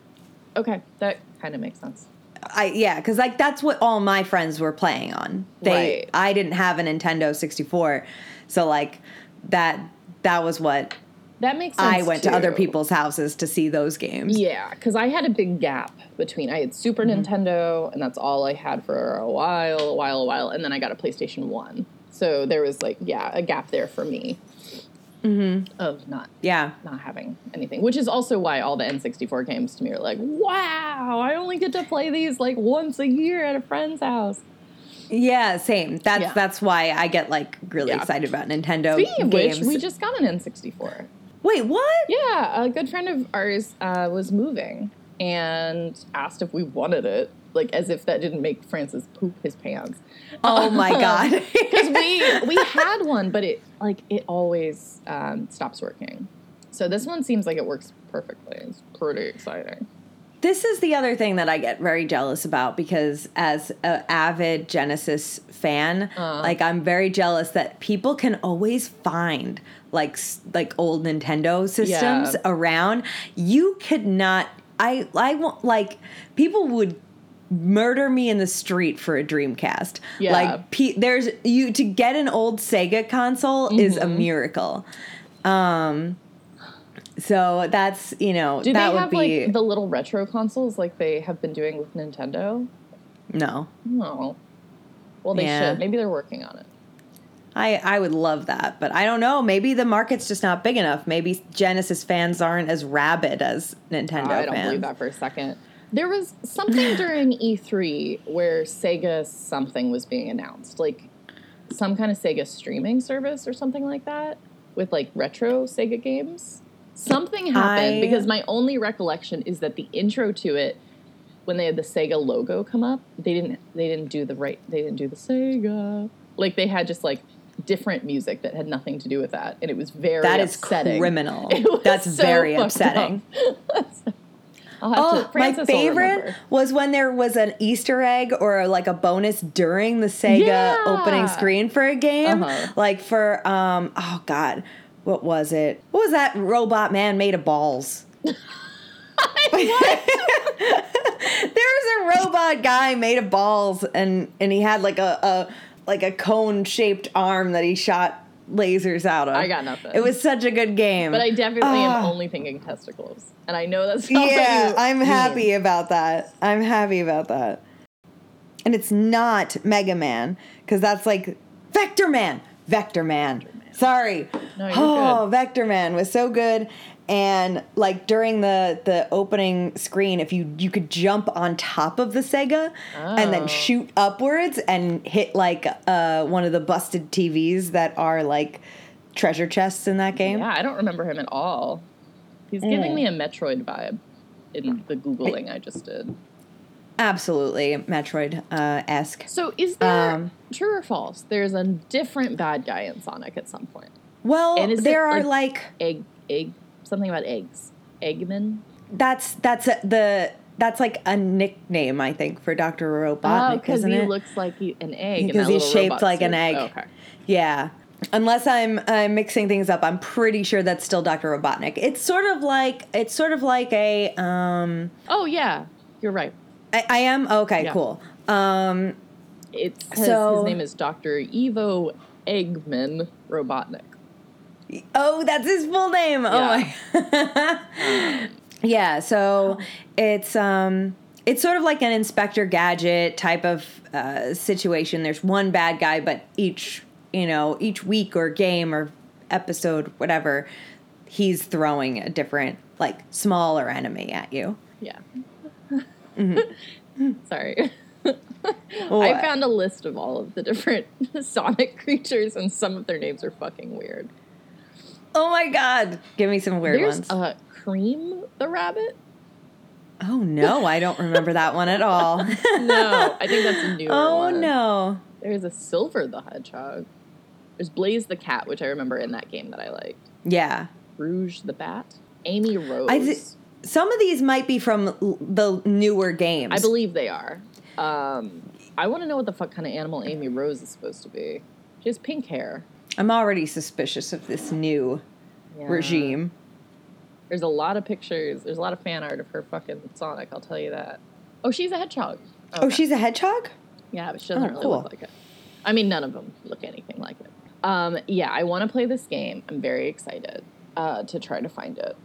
Okay, that kind of makes sense. I yeah, because like that's what all my friends were playing on. They Right. I didn't have a Nintendo 64, so like that that was what That makes sense. I went to other people's houses to see those games. Yeah, because I had a big gap between I had Super Mm-hmm. Nintendo, and that's all I had for a while, a while, a while, and then I got a PlayStation One. So there was like, yeah, a gap there for me Mm-hmm. of not Yeah. not having anything, which is also why all the N64 games to me are like, wow, I only get to play these like once a year at a friend's house. Yeah, same. That's Yeah. that's why I get like really Yeah. excited about Nintendo Speaking of games. which, we just got an N64. Wait, what? Yeah, a good friend of ours uh, was moving and asked if we wanted it, like as if that didn't make Francis poop his pants. Oh my god. Because we we had one, but it like it always um, stops working. So this one seems like it works perfectly. It's pretty exciting. This is the other thing that I get very jealous about because as an avid Genesis fan, Uh. like I'm very jealous that people can always find like like old Nintendo systems Yeah. around. You could not I I want like people would murder me in the street for a Dreamcast. Yeah. Like pe- there's you to get an old Sega console is Mm-hmm. a miracle. Um so that's, you know, Do that they would have be like the little retro consoles like they have been doing with Nintendo? no. No. Well, they Yeah. should. Maybe they're working on it. I, I would love that, but I don't know. Maybe the market's just not big enough. Maybe Genesis fans aren't as rabid as Nintendo I don't fans. believe that for a second. There was something during E3 where Sega something was being announced, like some kind of Sega streaming service or something like that, with like retro Sega games. Something happened I- because my only recollection is that the intro to it, when they had the Sega logo come up, they didn't they didn't do the right they didn't do the Sega like they had just like different music that had nothing to do with that, and it was very That is upsetting. criminal. That's so very upsetting. Oh, to, my favorite was when there was an Easter egg or like a bonus during the Sega Yeah. opening screen for a game. Uh-huh. Like for um oh god, what was it? What was that robot man made of balls? there was a robot guy made of balls and and he had like a, a like a cone shaped arm that he shot lasers out of. I got nothing. It was such a good game. But I definitely am Ah. only thinking testicles, and I know that's not yeah, you I'm mean. happy about that. I'm happy about that. And it's not Mega Man because that's like Vector Man. Vector Man. Sorry. No, you're oh, good. Vector Man was so good. And like during the the opening screen, if you you could jump on top of the Sega and Oh. then shoot upwards and hit like uh, one of the busted TVs that are like treasure chests in that game. Yeah, I don't remember him at all. He's Mm. giving me a Metroid vibe in the googling I just did. Absolutely, Metroid uh, esque. So, is there Um, true or false? There's a different bad guy in Sonic at some point. Well, And is it, there are like- like Egg, egg, something about eggs. Eggman. that's that's a, the that's like a nickname I think for Doctor Robotnik, Oh, because he it? looks like he, an egg. Because he's shaped like an suit. egg. Okay. yeah. Unless I'm I'm mixing things up, I'm pretty sure that's still Doctor Robotnik. It's sort of like it's sort of like a um. Oh yeah, you're right. I, I am okay, Yeah. cool. Um, It's So- his name is Doctor Ivo Eggman Robotnik. Oh, that's his full name. Yeah. Oh my. yeah, so it's um it's sort of like an Inspector Gadget type of uh, situation. There's one bad guy, but each you know each week or game or episode, whatever, he's throwing a different like smaller enemy at you. Yeah. Mm-hmm. Sorry. I found a list of all of the different Sonic creatures, and some of their names are fucking weird. Oh my god. Give me some weird There's ones. uh, Cream the rabbit. oh no, I don't remember that one at all. No, I think that's a newer oh one. no. There's a Silver the hedgehog. There's Blaze the cat, which I remember in that game that I liked. Yeah. Rouge the bat. Amy Rose. I thi- some of these might be from l- the newer games. I believe they are. Um, I want to know what the fuck kind of animal Amy Rose is supposed to be. She has pink hair. I'm already suspicious of this new Yeah. regime. There's a lot of pictures. There's a lot of fan art of her fucking Sonic. I'll tell you that. Oh, she's a hedgehog. Oh, she's a hedgehog? yeah, but she doesn't Oh, really cool. look like it. I mean, none of them look anything like it. Um, yeah, I want to play this game. I'm very excited uh, to try to find it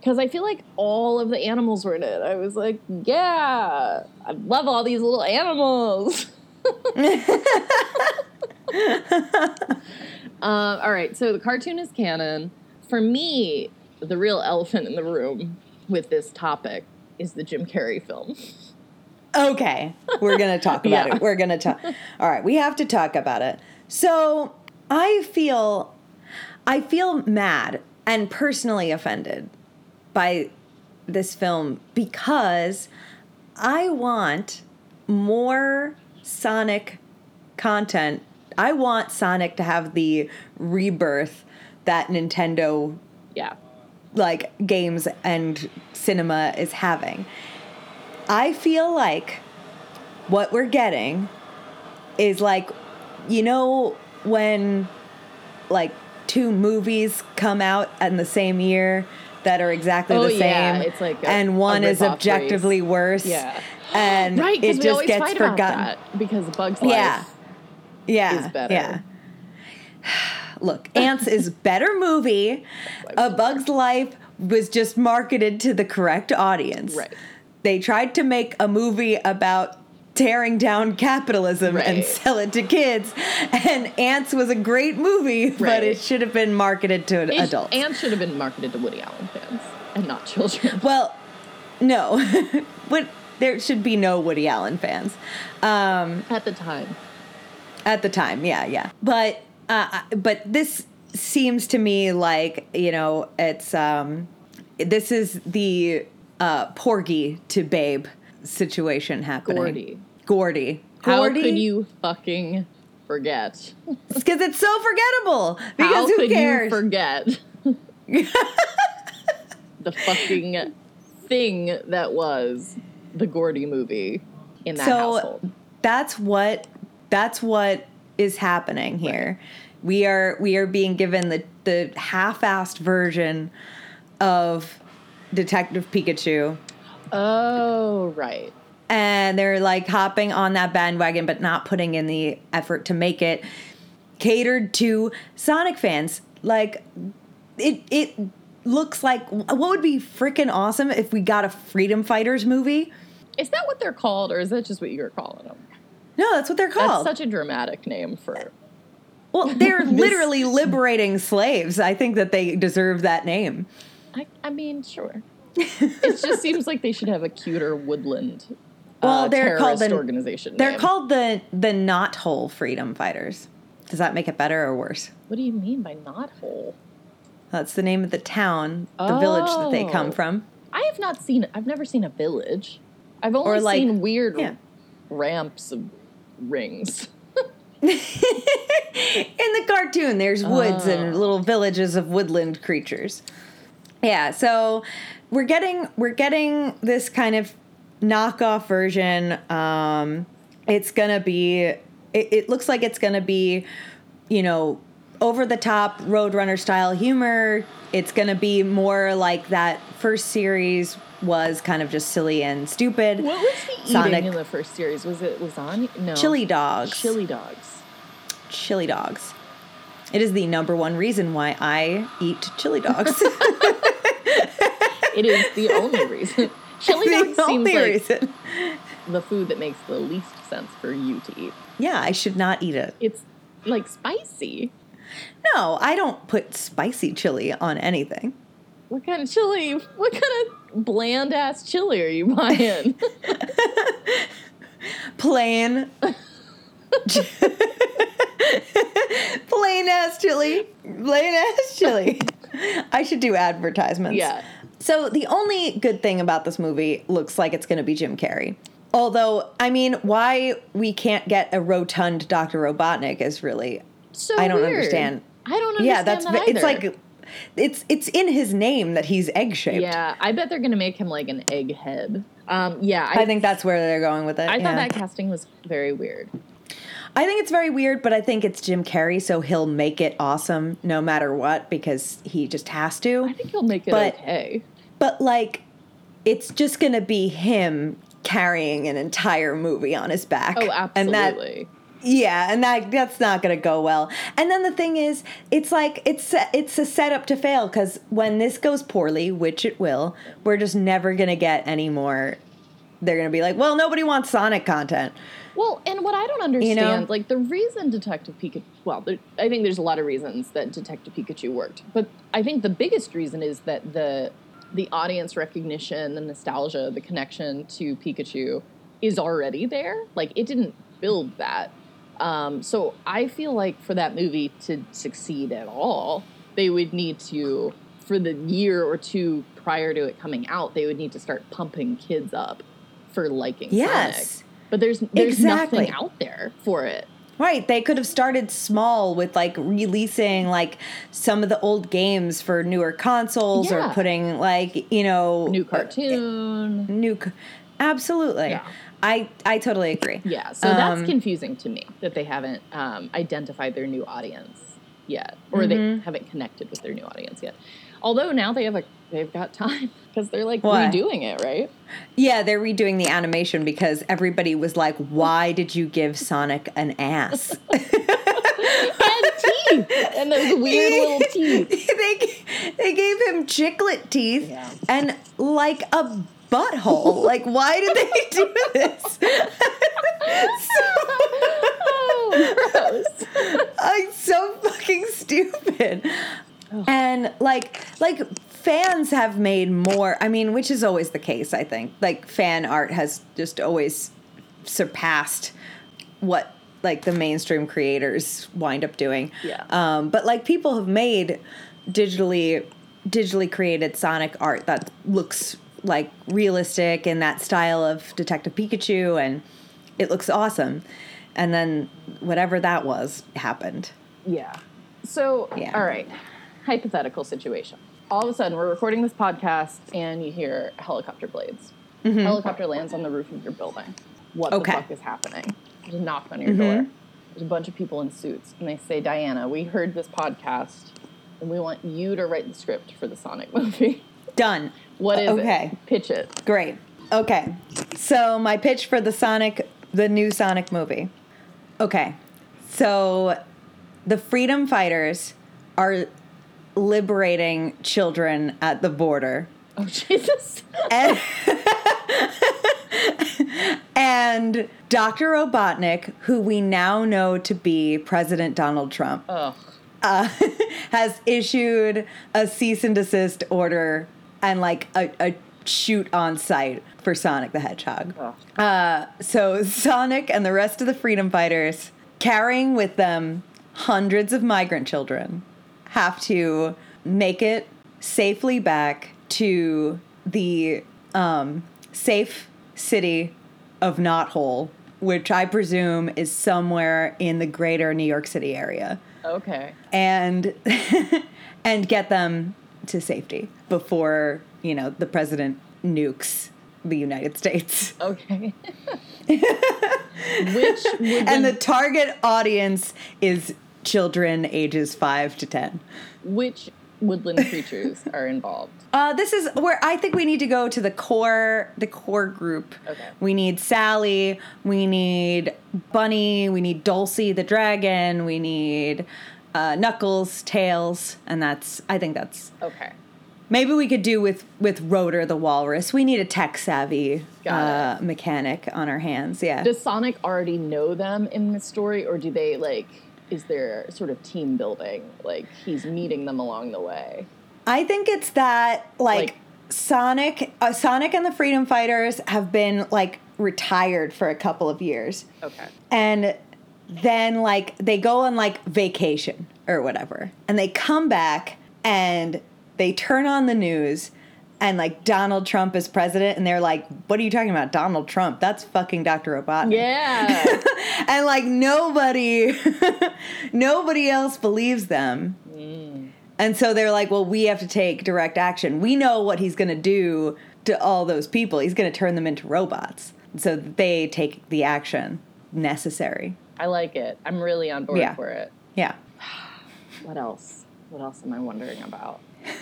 because I feel like all of the animals were in it. I was like, yeah, I love all these little animals. Uh, all right, so the cartoon is canon. For me, the real elephant in the room with this topic is the Jim Carrey film. Okay, we're gonna talk about Yeah. it. We're gonna talk. All right, we have to talk about it. So I feel, I feel mad and personally offended by this film because I want more Sonic content. I want Sonic to have the rebirth that Nintendo Yeah. like games and cinema is having. I feel like what we're getting is like, you know, when like two movies come out in the same year that are exactly Oh, the yeah, same, it's like a- and one is objectively worse, Yeah. and Right, it just gets forgotten. because Bugs Life. Yeah. Yeah, is better. Yeah. Look, Antz is better movie. A Bug's Life was just marketed to the correct audience. Right. They tried to make a movie about tearing down capitalism and sell it to kids, and Antz was a great movie, but it should have been marketed to It- adults. Antz should have been marketed to Woody Allen fans and not children. well, no, there should be no Woody Allen fans. Um, At the time. At the time yeah yeah but uh, but this seems to me like you know it's um this is the uh porgy to babe situation happening Gordy. gordy How gordy could you fucking forget? because it's so forgettable because How who could cares you forget the fucking thing that was the Gordy movie in that so household? that's what that's what is happening here we are we are being given the the half-assed version of detective pikachu Oh, right. and they're like hopping on that bandwagon but not putting in the effort to make it catered to Sonic fans. Like it it looks like what would be freaking awesome if we got a Freedom Fighters movie? Is that what they're called, or is that just what you're calling them? No, that's what they're That's called. such a dramatic name for. well, they're literally liberating slaves. I think that they deserve that name. I, I mean, sure. it just seems like they should have a cuter woodland. Well, uh, they're called the- organization. They're name. called the the Knothole Freedom Fighters. Does that make it better or worse? What do you mean by not whole? That's the name of the town, the village that they come Oh. from. I have not seen. I've never seen a village. I've only like- seen weird yeah. ramps of rings. In the cartoon, there's woods and Oh. little villages of woodland creatures. Yeah, so we're getting we're getting this kind of knockoff version. Um, it's gonna be. It, it looks like it's gonna be, you know, over the top Roadrunner style humor. It's gonna be more like that first series was kind of just silly and stupid. What was he eating Sonic- in the first series? Was it lasagna? No. Chili dogs. Chili dogs. chili dogs. It is the number one reason why I eat chili dogs. It is the only reason. Chili dogs seems like reason. the food that makes the least sense for you to eat. Yeah, I should not eat it. It's like spicy. No, I don't put spicy chili on anything. What kind of chili? What kind of bland ass chili are you buying? Plain. Plain ass chili. Plain ass chili. I should do advertisements. Yeah. So the only good thing about this movie looks like it's going to be Jim Carrey. Although, I mean, why we can't get a rotund Dr. Robotnik is really So I don't weird. understand. I don't understand yeah, that's that it's like it's it's in his name that he's egg shaped. Yeah, I bet they're gonna make him like an egghead. Um, yeah, I, I think that's where they're going with it. I yeah. thought that casting was very weird. I think it's very weird, but I think it's Jim Carrey, so he'll make it awesome no matter what because he just has to. I think he'll make it But- okay. But like, it's just gonna be him carrying an entire movie on his back. Oh, And that, absolutely. Yeah, and that that's not gonna go well. And then the thing is, it's like it's a- it's a setup to fail because when this goes poorly, which it will, we're just never gonna get any more. They're gonna be like, well, nobody wants Sonic content. Well, and what I don't understand, know? like the reason Detective Pikachu, well, there, I think there's a lot of reasons that Detective Pikachu worked, but I think the biggest reason is that the the audience recognition, the nostalgia, the connection to Pikachu is already there. Like it didn't build that. Um, so I feel like for that movie to succeed at all, they would need to, for the year or two prior to it coming out, they would need to start pumping kids up for liking Yes. Sonic. But there's there's Exactly. nothing out there for it. Right, they could have started small with like releasing like some of the old games for newer consoles Yeah. or putting like, you know, New cartoon. new Absolutely. Yeah. I I totally agree. Yeah, so that's Um, confusing to me that they haven't um, identified their new audience yet, or Mm-hmm. they haven't connected with their new audience yet. Although now they have a they've got time because they're like What? redoing it, right? Yeah, they're redoing the animation because everybody was like, "Why did you give Sonic an ass?" And teeth and those weird little teeth. they they gave him chiclet teeth Yeah. and like a butthole. like, why did they do this? Oh, gross. like so fucking stupid. And like like fans have made more I mean, which is always the case, I think. Like fan art has just always surpassed what like the mainstream creators wind up doing. Yeah. Um but like people have made digitally digitally created Sonic art that looks like realistic in that style of Detective Pikachu and it looks awesome. And then whatever that was happened. Yeah. So, Yeah. all right. Hypothetical situation. All of a sudden, we're recording this podcast and you hear helicopter blades. Helicopter lands on the roof of your building. What Mm-hmm. Okay. the fuck is happening? There's a knock on your Mm-hmm. door. There's a bunch of people in suits, and they say, Diana, we heard this podcast, and we want you to write the script for the Sonic movie. Done. What is Okay. it? Pitch it. Great. Okay. So my pitch for the Sonic, the new Sonic movie. Okay. So the freedom fighters are liberating children at the border. Oh, Jesus. And, and Dr. Robotnik, who we now know to be President Donald Trump, uh, has issued a cease and desist order and like a, a shoot on site for Sonic the Hedgehog. Uh, so Sonic and the rest of the freedom fighters, carrying with them hundreds of migrant children, have to make it safely back to the um, safe city of Knothole, which I presume is somewhere in the greater New York City area Okay. and and get them to safety before you know the president nukes the United States. Okay. Which would And the, the target audience is children ages five to ten. which woodland creatures are involved? Uh, this is where I think we need to go to the core, the core group. Okay. We need Sally. We need Bunny. We need Dulcy the dragon. We need uh, Knuckles, Tails, and that's. I think that's Okay. Maybe we could do with with Rotor the walrus. We need a tech savvy uh, mechanic on our hands. Yeah. Does Sonic already know them in this story, or do they like? Is there sort of team building? Like he's meeting them along the way. I think it's that like, Like- Sonic, uh, Sonic and the Freedom Fighters have been like retired for a couple of years Okay. and then like they go on like vacation or whatever. And they come back and they turn on the news and like Donald Trump is president and they're like what are you talking about? Donald Trump? That's fucking Dr. Robotnik. Yeah. and like nobody nobody else believes them. Mm. And so they're like well we have to take direct action. We know what he's going to do to all those people. He's going to turn them into robots. So they take the action necessary I like it. I'm really on board Yeah. for it. yeah What else? What else am I wondering about?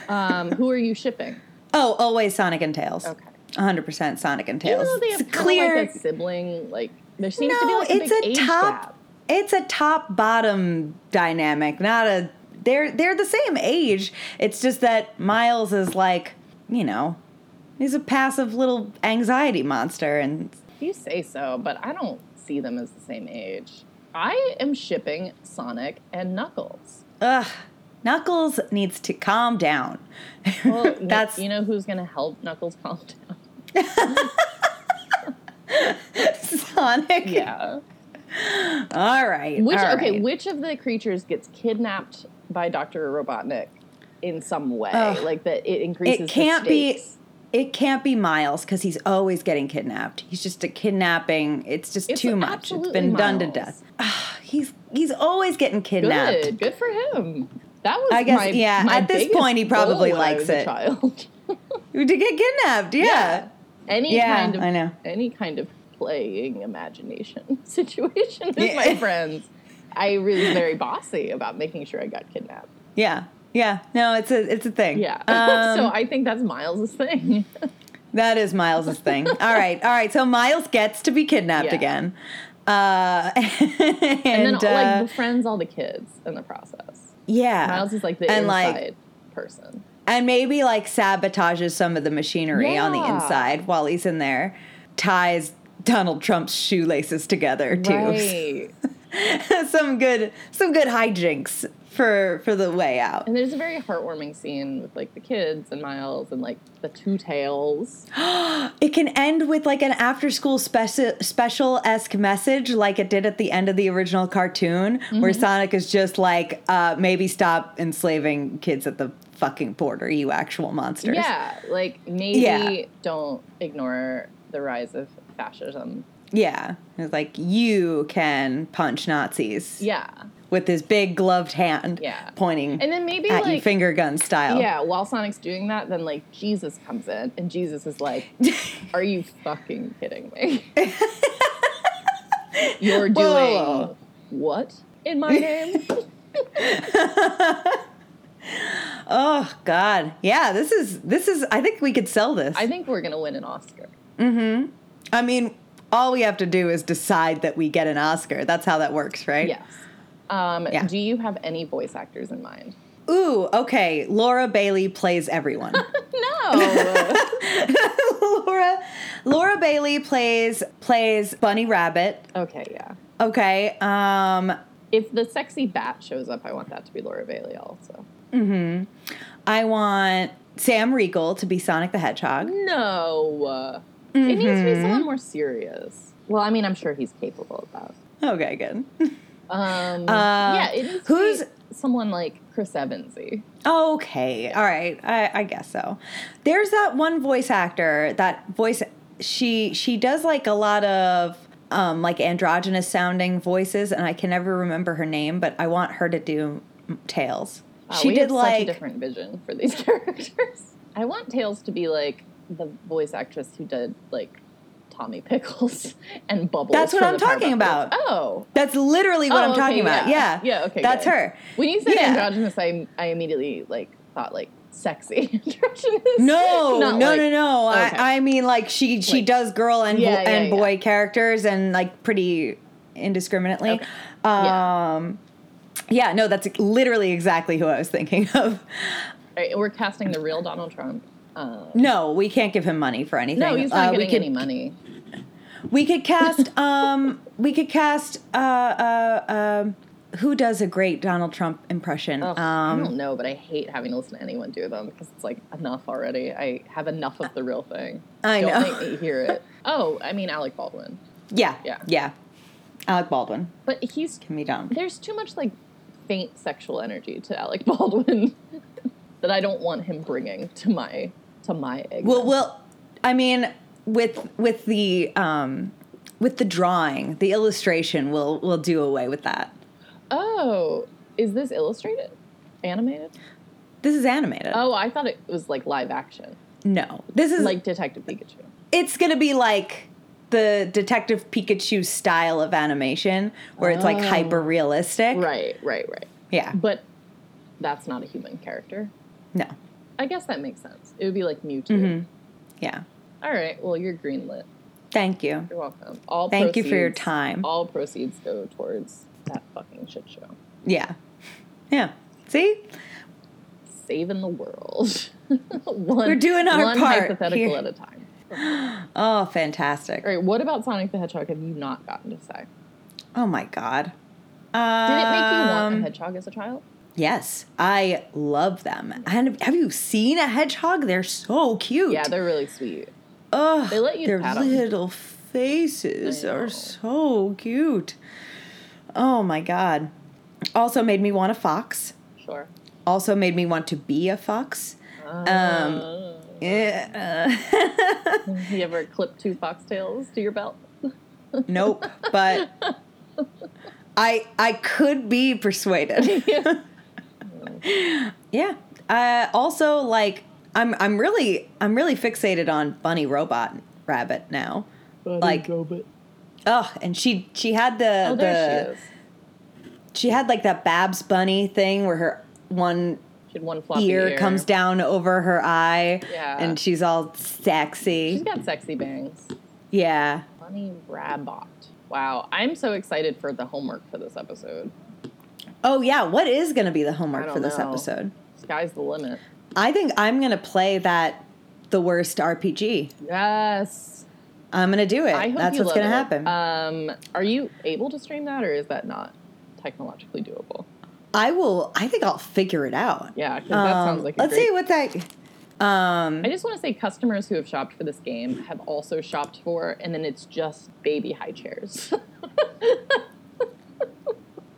Um, who are you shipping? oh always sonic and tails Okay. 100% sonic and Even tails though they have it's clear like a sibling, like there seems to be no like a it's big a age top gap. it's a top bottom dynamic not a they're they're the same age it's just that miles is like you know he's a passive little anxiety monster and You say so, but I don't see them as the same age. I am shipping Sonic and Knuckles. ugh knuckles needs to calm down Well, that's you know who's going to help Knuckles calm down. sonic Yeah. all right Which all okay, right. which of the creatures gets kidnapped by Doctor Robotnik in some way? Ugh. like that it increases. it can't the be? It can't be miles because he's always getting kidnapped he's just a kidnapping it's just It's too much It's been done to death Ah, he's he's always getting kidnapped Good, good for him. That was I guess- my, yeah, my at this point, he probably goal when I likes it. child. to get kidnapped yeah, Any Yeah, kind of I know. any kind of playing imagination situation with Yeah. my friends. I was very bossy about making sure I got kidnapped. yeah yeah no it's a it's a thing Yeah. Um, so I think that's Miles' thing. that is miles's thing all right all right so miles gets to be kidnapped Yeah. again uh and, and then uh, like befriends all the kids in the process. yeah Miles is like the and inside like person. and maybe like sabotages some of the machinery on the inside while he's in there ties donald trump's shoelaces together too Right. some good some good hijinks for for the way out and there's a very heartwarming scene with like the kids and Miles and like the two tails. It can end with like an after school speci- special esque message, like it did at the end of the original cartoon, where Mm-hmm. Sonic is just like, uh, maybe stop enslaving kids at the fucking border, you actual monsters. Yeah, like maybe Yeah. don't ignore the rise of fascism. Yeah. It's like, you can punch Nazis Yeah. With his big gloved hand Yeah. pointing And then maybe at you finger gun style. Yeah, while Sonic's doing that, then like Jesus comes in and Jesus is like, Are you fucking kidding me? You're doing Whoa. what in my name? Oh God. Yeah, this is this is I think we could sell this. I think we're gonna win an Oscar. Mm-hmm. I mean, all we have to do is decide that we get an Oscar. That's how that works, right? Yes. Um, Yeah. Do you have any voice actors in mind? Ooh, okay. Laura Bailey plays everyone. No. Laura Laura Bailey plays plays Bunny Rabbit. okay, yeah. Okay. Um If the sexy bat shows up, I want that to be Laura Bailey also. Mm-hmm. I want Sam Riegel to be Sonic the Hedgehog. No. It needs to be someone more serious. Well, I mean, I'm sure he's capable of that. Okay, good. Um, Uh, yeah, it who's- someone like Chris Evansy. Okay. All right. I, I guess so. There's that one voice actor, that voice she she does like a lot of um like androgynous sounding voices and I can never remember her name, but I want her to do Tails. Wow, she did such a like different vision for these characters. I want Tails to be like the voice actress who did like Tommy Pickles and Bubbles. That's what I'm talking about. Oh. That's literally what Oh, I'm okay, talking about. Yeah. Yeah, okay. That's good. her. When you said Yeah. androgynous, I, I immediately like thought like sexy androgynous. No, no, like- no, no. Okay. I, I mean, like she she Like- does girl and Yeah, bo- and boy characters and like pretty indiscriminately. Okay. Yeah. Um, yeah, no, that's literally exactly who I was thinking of. Right, we're casting the real Donald Trump. Um, No, we can't give him money for anything. no, he's not Uh, we getting could, any money. We could cast. um, we could cast. Uh, uh, um, who does a great Donald Trump impression? I um, don't know, but I hate having to listen to anyone do them because it's like enough already. I have enough of the real thing. I don't know. make me hear it. Oh, I mean Alec Baldwin, yeah, Yeah. yeah. Alec Baldwin but he's can be done. there's too much like faint sexual energy to Alec Baldwin that I don't want him bringing to my to my egg. Well, well, I mean, with with the um, with the drawing, the illustration, we'll we'll do away with that. oh, is this illustrated, animated? This is animated. Oh, I thought it was like live action, No, this is like Detective Pikachu. it's gonna be like the Detective Pikachu style of animation, where it's like Oh. hyper realistic. Right, right, right. Yeah. But that's not a human character. No. I guess that makes sense. It would be like Mewtwo. Mhm. Yeah. All right. Well, you're greenlit. Thank you. You're welcome. All Thank you for your time. All proceeds go towards that fucking shit show. Yeah. Yeah. See? Saving the world. one, We're doing our one part hypothetical here. at a time. Oh, fantastic. All right. What about Sonic the Hedgehog have you not gotten to say? Oh my god. Did it make you want Um, a hedgehog as a child? Yes, I love them. And have you seen a hedgehog? They're so cute. Yeah, they're really sweet. Oh, they let you their little faces are so cute. Oh my god. Also made me want a fox. Sure. Also made me want to be a fox. Um, Uh, Yeah. you ever clip two foxtails to your belt? nope, but I I could be persuaded. yeah. Uh, also, like I'm I'm really I'm really fixated on Bunny Robot Rabbit now. Bunny Like- Oh, and she she had the Oh, there the she is. she had like that Babs Bunny thing where her one She had one floppy ear, ear comes down over her eye, Yeah. and she's all sexy. She's got sexy bangs. yeah. Bunnie Rabbot. Wow, I'm so excited for the homework for this episode. Oh yeah. What is going to be the homework for this know. episode? Sky's the limit. I think I'm going to play that the worst RPG. Yes. I'm going to do it. That's what's going to happen. Um, are you able to stream that, or is that not technologically doable? I will. I think I'll figure it out. Yeah, because that Um, sounds like a let's great see what that. Um, I just want to say customers who have shopped for this game have also shopped for, and then it's just baby high chairs.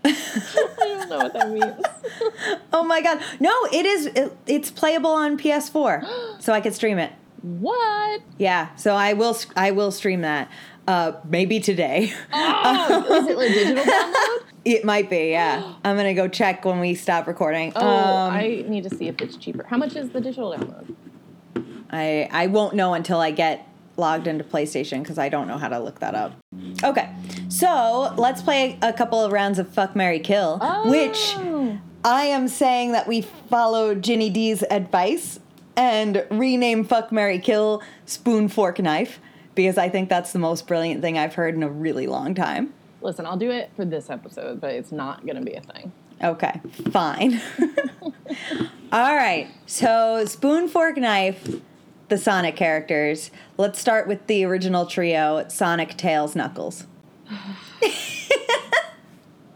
I don't know what that means. oh my god! No, it is. It, it's playable on PS4, so I could stream it. What? Yeah, so I will. I will stream that. Uh, maybe today. Oh, is it like digital download? it might be. Yeah, I'm gonna go check when we stop recording. Oh, um, I need to see if it's cheaper. How much is the digital download? I I won't know until I get logged into PlayStation because I don't know how to look that up. Okay, so let's play a couple of rounds of Fuck Mary Kill, which Oh. I am saying that we follow Ginny D's advice and rename Fuck Mary Kill Spoon Fork Knife because I think that's the most brilliant thing I've heard in a really long time. Listen, I'll do it for this episode, but it's not going to be a thing. Okay, fine. All right, so Spoon Fork Knife, the Sonic characters. Let's start with the original trio Sonic, Tails, Knuckles.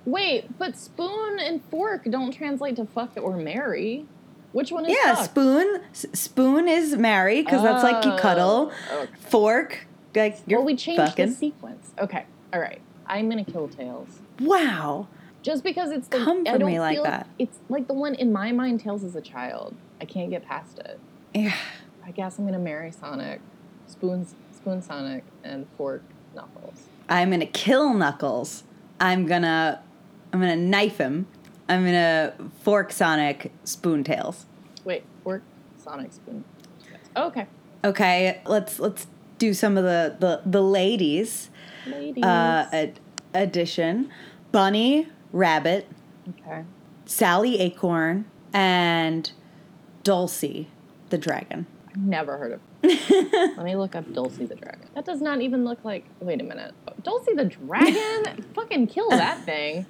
Wait, but spoon and fork don't translate to fuck or marry. Which one is Yeah, fuck? Spoon. S- spoon is marry because that's like you cuddle. Oh, okay. Fork, like you're Well, we changed fucking. the sequence. Okay, all right. I'm gonna kill Tails wow. just because it's the. Come I for don't me like feel- that. It's like the one in my mind. Tails is a child. I can't get past it. Yeah. I guess I'm gonna marry Sonic, spoons, spoon Sonic, and fork Knuckles. I'm gonna kill Knuckles. I'm gonna, I'm gonna knife him. I'm gonna fork Sonic, Spoon Tails. Wait, fork Sonic spoon. Okay, Okay, let's let's do some of the the, the ladies. ladies. uh, ad- addition Bunny Rabbit, okay. Sally Acorn, and Dulcy the dragon. Never heard of. Let me look up Dulcy the dragon. That does not even look like. Wait a minute. Dulcy the dragon? Fucking kill that thing.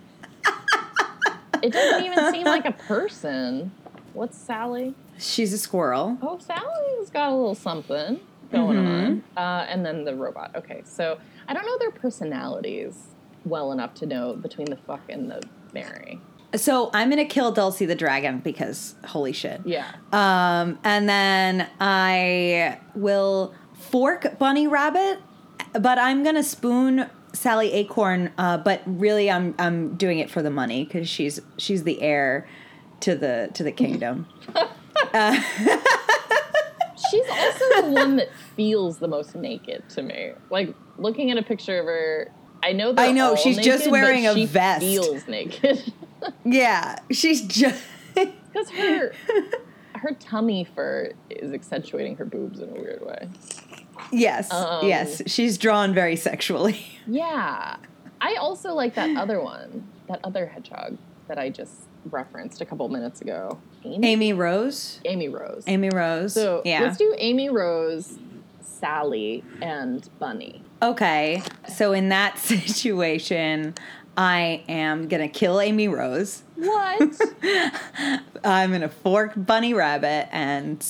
It doesn't even seem like a person. What's Sally? She's a squirrel. Oh, Sally's got a little something going on. Uh, and then the robot. Okay, so I don't know their personalities well enough to know between the fuck and the marry. So I'm gonna kill Dulcy the dragon because holy shit. Yeah. Um, and then I will fork Bunny Rabbit, but I'm gonna spoon Sally Acorn. Uh, but really, I'm I'm doing it for the money because she's she's the heir to the to the kingdom. She's also the one that feels the most naked to me. Like looking at a picture of her, I know I know, she's just wearing a she vest. Feels naked yeah, she's just. because her her tummy fur is accentuating her boobs in a weird way. yes, Um, yes, she's drawn very sexually. Yeah, I also like that other one, that other hedgehog that I just referenced a couple minutes ago. Amy, Amy Rose. Amy Rose. Amy Rose. So yeah. let's do Amy Rose, Sally, and Bunny. Okay, so in that situation, I am gonna kill Amy Rose. What? I'm gonna fork Bunny Rabbit, and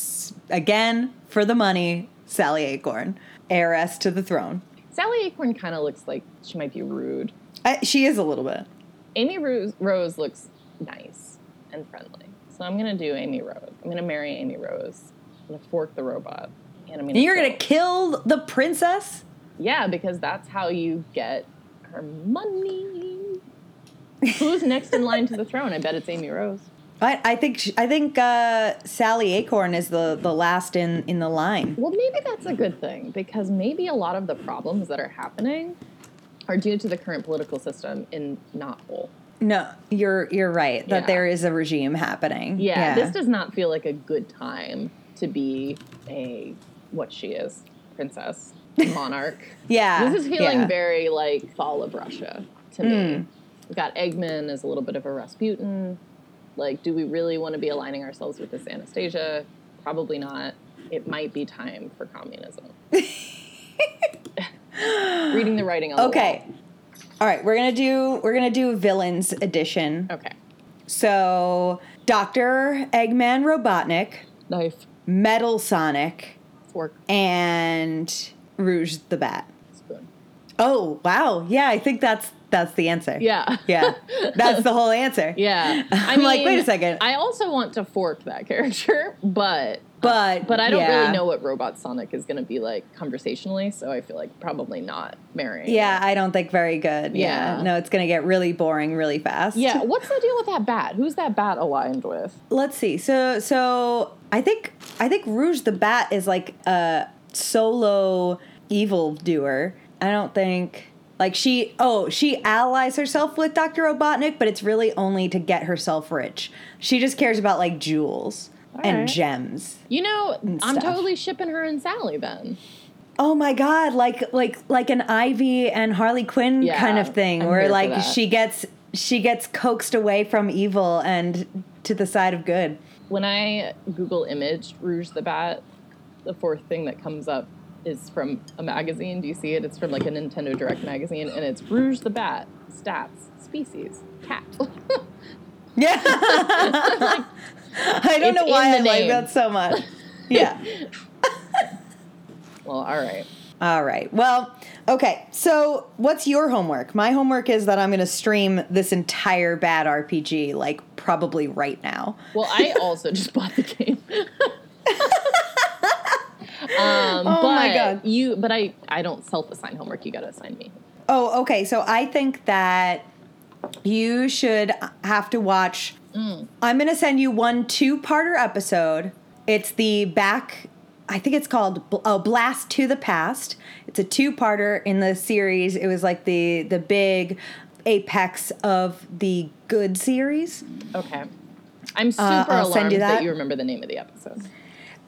again for the money, Sally Acorn, heiress to the throne. Sally Acorn kind of looks like she might be rude. I, she is a little bit. Amy Rose, Rose looks nice and friendly. So I'm gonna do Amy Rose. I'm gonna marry Amy Rose. I'm gonna fork the robot, and I'm gonna. And you're kill- gonna kill the princess. Yeah, because that's how you get her money. Who's next in line to the throne? I bet it's Amy Rose. I, I think I think uh, Sally Acorn is the, the last in, in the line. Well, maybe that's a good thing because maybe a lot of the problems that are happening are due to the current political system in Knothole. No, you're you're right that Yeah. there is a regime happening. Yeah, this does not feel like a good time to be a what she is, princess, monarch. yeah. this is feeling yeah. very like fall of Russia to me. We've got Eggman as a little bit of a Rasputin. Like, do we really want to be aligning ourselves with this Anastasia? Probably not. It might be time for communism. Reading the writing on the Okay. All right, we're gonna do we're gonna do villains edition. Okay. So Doctor Eggman Robotnik, Knife, Metal Sonic, fork, and Rouge the Bat. spoon. Oh wow, yeah, I think that's that's the answer. Yeah. yeah, that's the whole answer. Yeah. I I'm like, wait a second. I also want to fork that character, but But but I don't yeah. really know what Robot Sonic is going to be like conversationally, so I feel like probably not marrying. Yeah, I don't think very good. Yeah, Yeah. no, it's gonna get really boring really fast. Yeah, what's the deal with that bat? Who's that bat aligned with? let's see. So so I think I think Rouge the Bat is like a solo evil doer. I don't think like she oh she allies herself with Dr. Robotnik, but it's really only to get herself rich. She just cares about like jewels and right. gems. You know, I'm stuff. totally shipping her and Sally then. Oh my god, like like like an Ivy and Harley Quinn Yeah, kind of thing I'm where like she gets she gets coaxed away from evil and to the side of good. When I Google image Rouge the Bat, the fourth thing that comes up is from a magazine. Do you see it? It's from like a Nintendo Direct magazine, and it's Rouge the Bat, stats, species, cat. Yeah. I don't know why I like that so much. Yeah. well, all right. All right. Well, okay. So, what's your homework? My homework is that I'm going to stream this entire bad RPG like probably right now. Well, I also just bought the game. um, Oh but my God. You, but I, I don't self-assign homework. You got to assign me. Oh, okay. So, I think that you should have to watch I'm going to send you one two-parter episode. It's the back I think it's called oh, Blast to the Past. It's a two-parter in the series. It was like the the big apex of the good series. Okay. I'm super Uh, alarmed you that. that. you remember the name of the episode.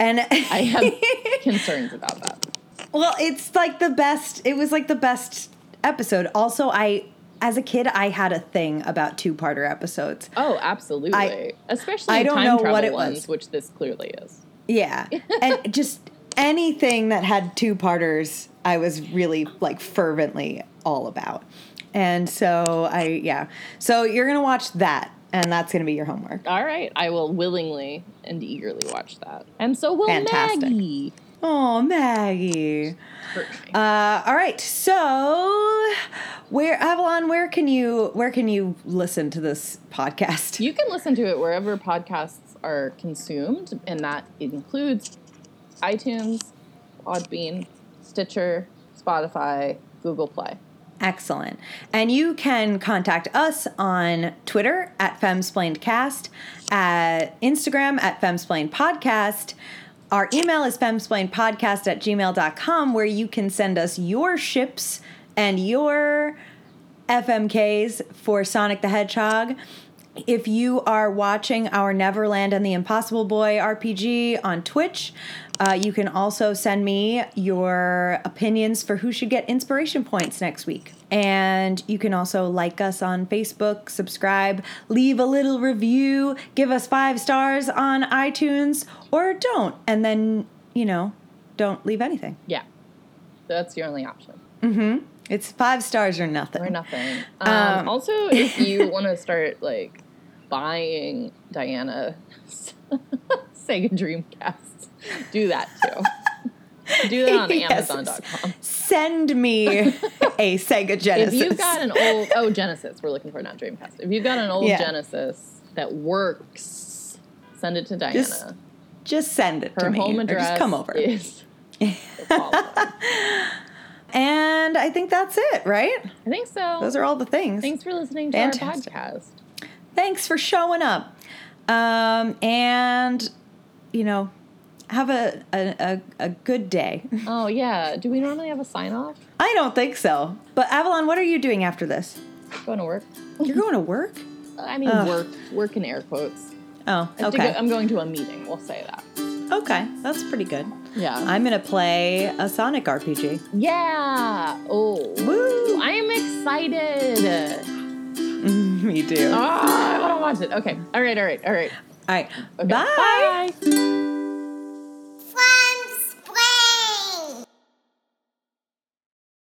And I have concerns about that. Well, it's like the best. It was like the best episode. Also, I as a kid, I had a thing about two-parter episodes. Oh, absolutely. I- Especially I don't time know travel what it ones, was. which this clearly is. Yeah, and just anything that had two-parters, I was really like fervently all about. And so I yeah. So you're gonna watch that, and that's gonna be your homework. All right, I will willingly and eagerly watch that. And so will Fantastic. Maggie. Oh, Maggie. Uh, all right. So, where Avalon? Where can you where can you listen to this podcast? You can listen to it wherever podcasts are consumed, and that includes iTunes, Podbean, Stitcher, Spotify, Google Play. Excellent. And you can contact us on Twitter at FemsplainedCast, at Instagram at FemsplainedPodcast. Our email is femsplainedpodcast at gmail.com, where you can send us your ships and your FMKs for Sonic the Hedgehog. If you are watching our Neverland and the Impossible Boy RPG on Twitch, uh, you can also send me your opinions for who should get inspiration points next week. And you can also like us on Facebook, subscribe, leave a little review, give us five stars on iTunes, or don't. And then, you know, don't leave anything. Yeah, that's your only option. It's five stars or nothing. or nothing. Um, also, if you want to start like buying Diana Sega Dreamcast, do that too. do that on Yes. Amazon.com. Send me a Sega Genesis. If you've got an old oh Genesis, we're looking for not Dreamcast. If you've got an old Yeah. Genesis that works, send it to Diana. Just just send it Her to me. Her home address just come over. is. And I think that's it, right? I think so. Those are all the things. Thanks for listening to Fantastic. our podcast. Thanks for showing up. Um, and you know, have a, a, a, a good day. Oh yeah. Do we normally have a sign off? I don't think so. But Avalon, what are you doing after this? Going to work. You're going to work? I mean, Ugh. work. Work in air quotes. Oh, to okay. go- I'm going to a meeting. We'll say that. Okay, that's pretty good. Yeah. I'm gonna play a Sonic RPG. yeah. Oh. Woo! I am excited. Me too. Oh, I want to watch it. Okay. All right. All right. All right. All right. Okay. Bye. Bye. Bye.